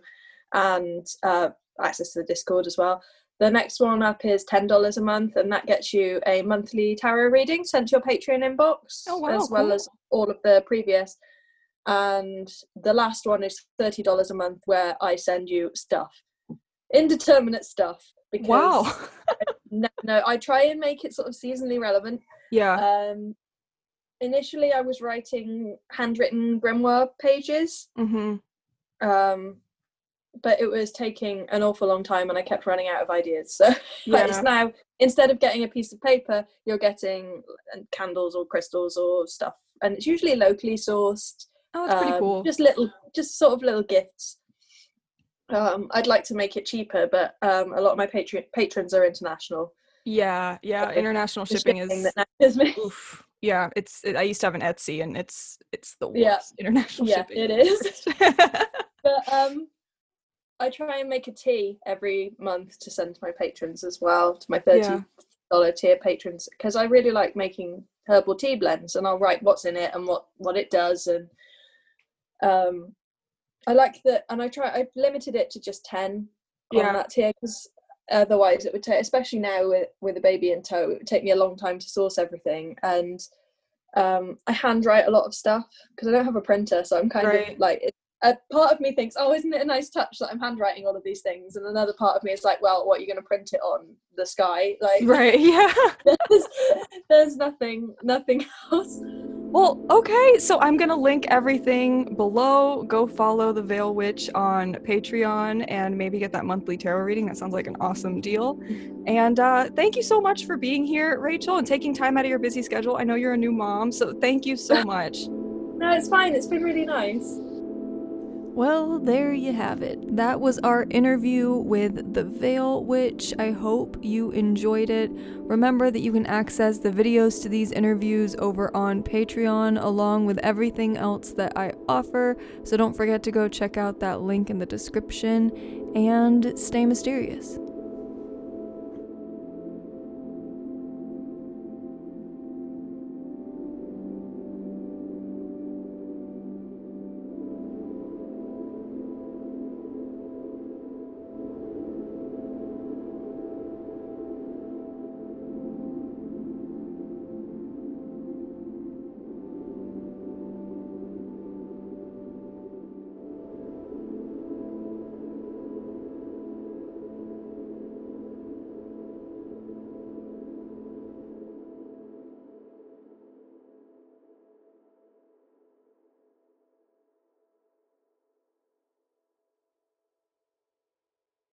Speaker 2: and uh, access to the Discord as well. The next one up is ten dollars a month, and that gets you a monthly tarot reading sent to your Patreon inbox,
Speaker 1: Oh, wow,
Speaker 2: as well
Speaker 1: cool.
Speaker 2: as all of the previous. And the last one is thirty dollars a month, where I send you stuff, indeterminate stuff. Because
Speaker 1: wow.
Speaker 2: no, no, I try and make it sort of seasonally relevant.
Speaker 1: Yeah.
Speaker 2: Um, initially, I was writing handwritten grimoire pages,
Speaker 1: Mhm.
Speaker 2: um, but it was taking an awful long time, and I kept running out of ideas. So
Speaker 1: Yeah.
Speaker 2: it's now instead of getting a piece of paper, you're getting candles or crystals or stuff, and it's usually locally sourced.
Speaker 1: Oh, that's pretty
Speaker 2: um,
Speaker 1: cool.
Speaker 2: Just little, just sort of little gifts. Um, I'd like to make it cheaper, but um, a lot of my patron patrons are international.
Speaker 1: Yeah. Yeah.
Speaker 2: so
Speaker 1: International
Speaker 2: The
Speaker 1: shipping is oof. Yeah, it's it, I used to have an Etsy and it's it's the worst.
Speaker 2: Yeah.
Speaker 1: International
Speaker 2: Yeah,
Speaker 1: shipping.
Speaker 2: it is. but um I try and make a tea every month to send to my patrons as well, to my thirty
Speaker 1: Yeah.
Speaker 2: tier patrons, because I really like making herbal tea blends, and I'll write what's in it and what what it does, and um I like that, and I try. I've limited it to just ten
Speaker 1: Yeah.
Speaker 2: on that tier because otherwise it would take, especially now with with a baby in tow, it would take me a long time to source everything, and um I handwrite a lot of stuff because I don't have a printer, so I'm kind
Speaker 1: Right.
Speaker 2: of like. It, a part of me thinks, oh, isn't it a nice touch that I'm handwriting all of these things? And another part of me is like, well, what are you going to print it on the sky? Like,
Speaker 1: right. Yeah.
Speaker 2: there's, there's nothing, nothing else.
Speaker 1: Well, okay, so I'm gonna link everything below. Go follow the Vale Witch on Patreon and maybe get that monthly tarot reading. That sounds like an awesome deal. And uh, thank you so much for being here, Rachel, and taking time out of your busy schedule. I know you're a new mom, so thank you so much.
Speaker 2: No, it's fine. It's been really nice.
Speaker 1: Well, there you have it. That was our interview with the Vale Witch. I hope you enjoyed it. Remember that you can access the videos to these interviews over on Patreon along with everything else that I offer. So don't forget to go check out that link in the description and stay mysterious.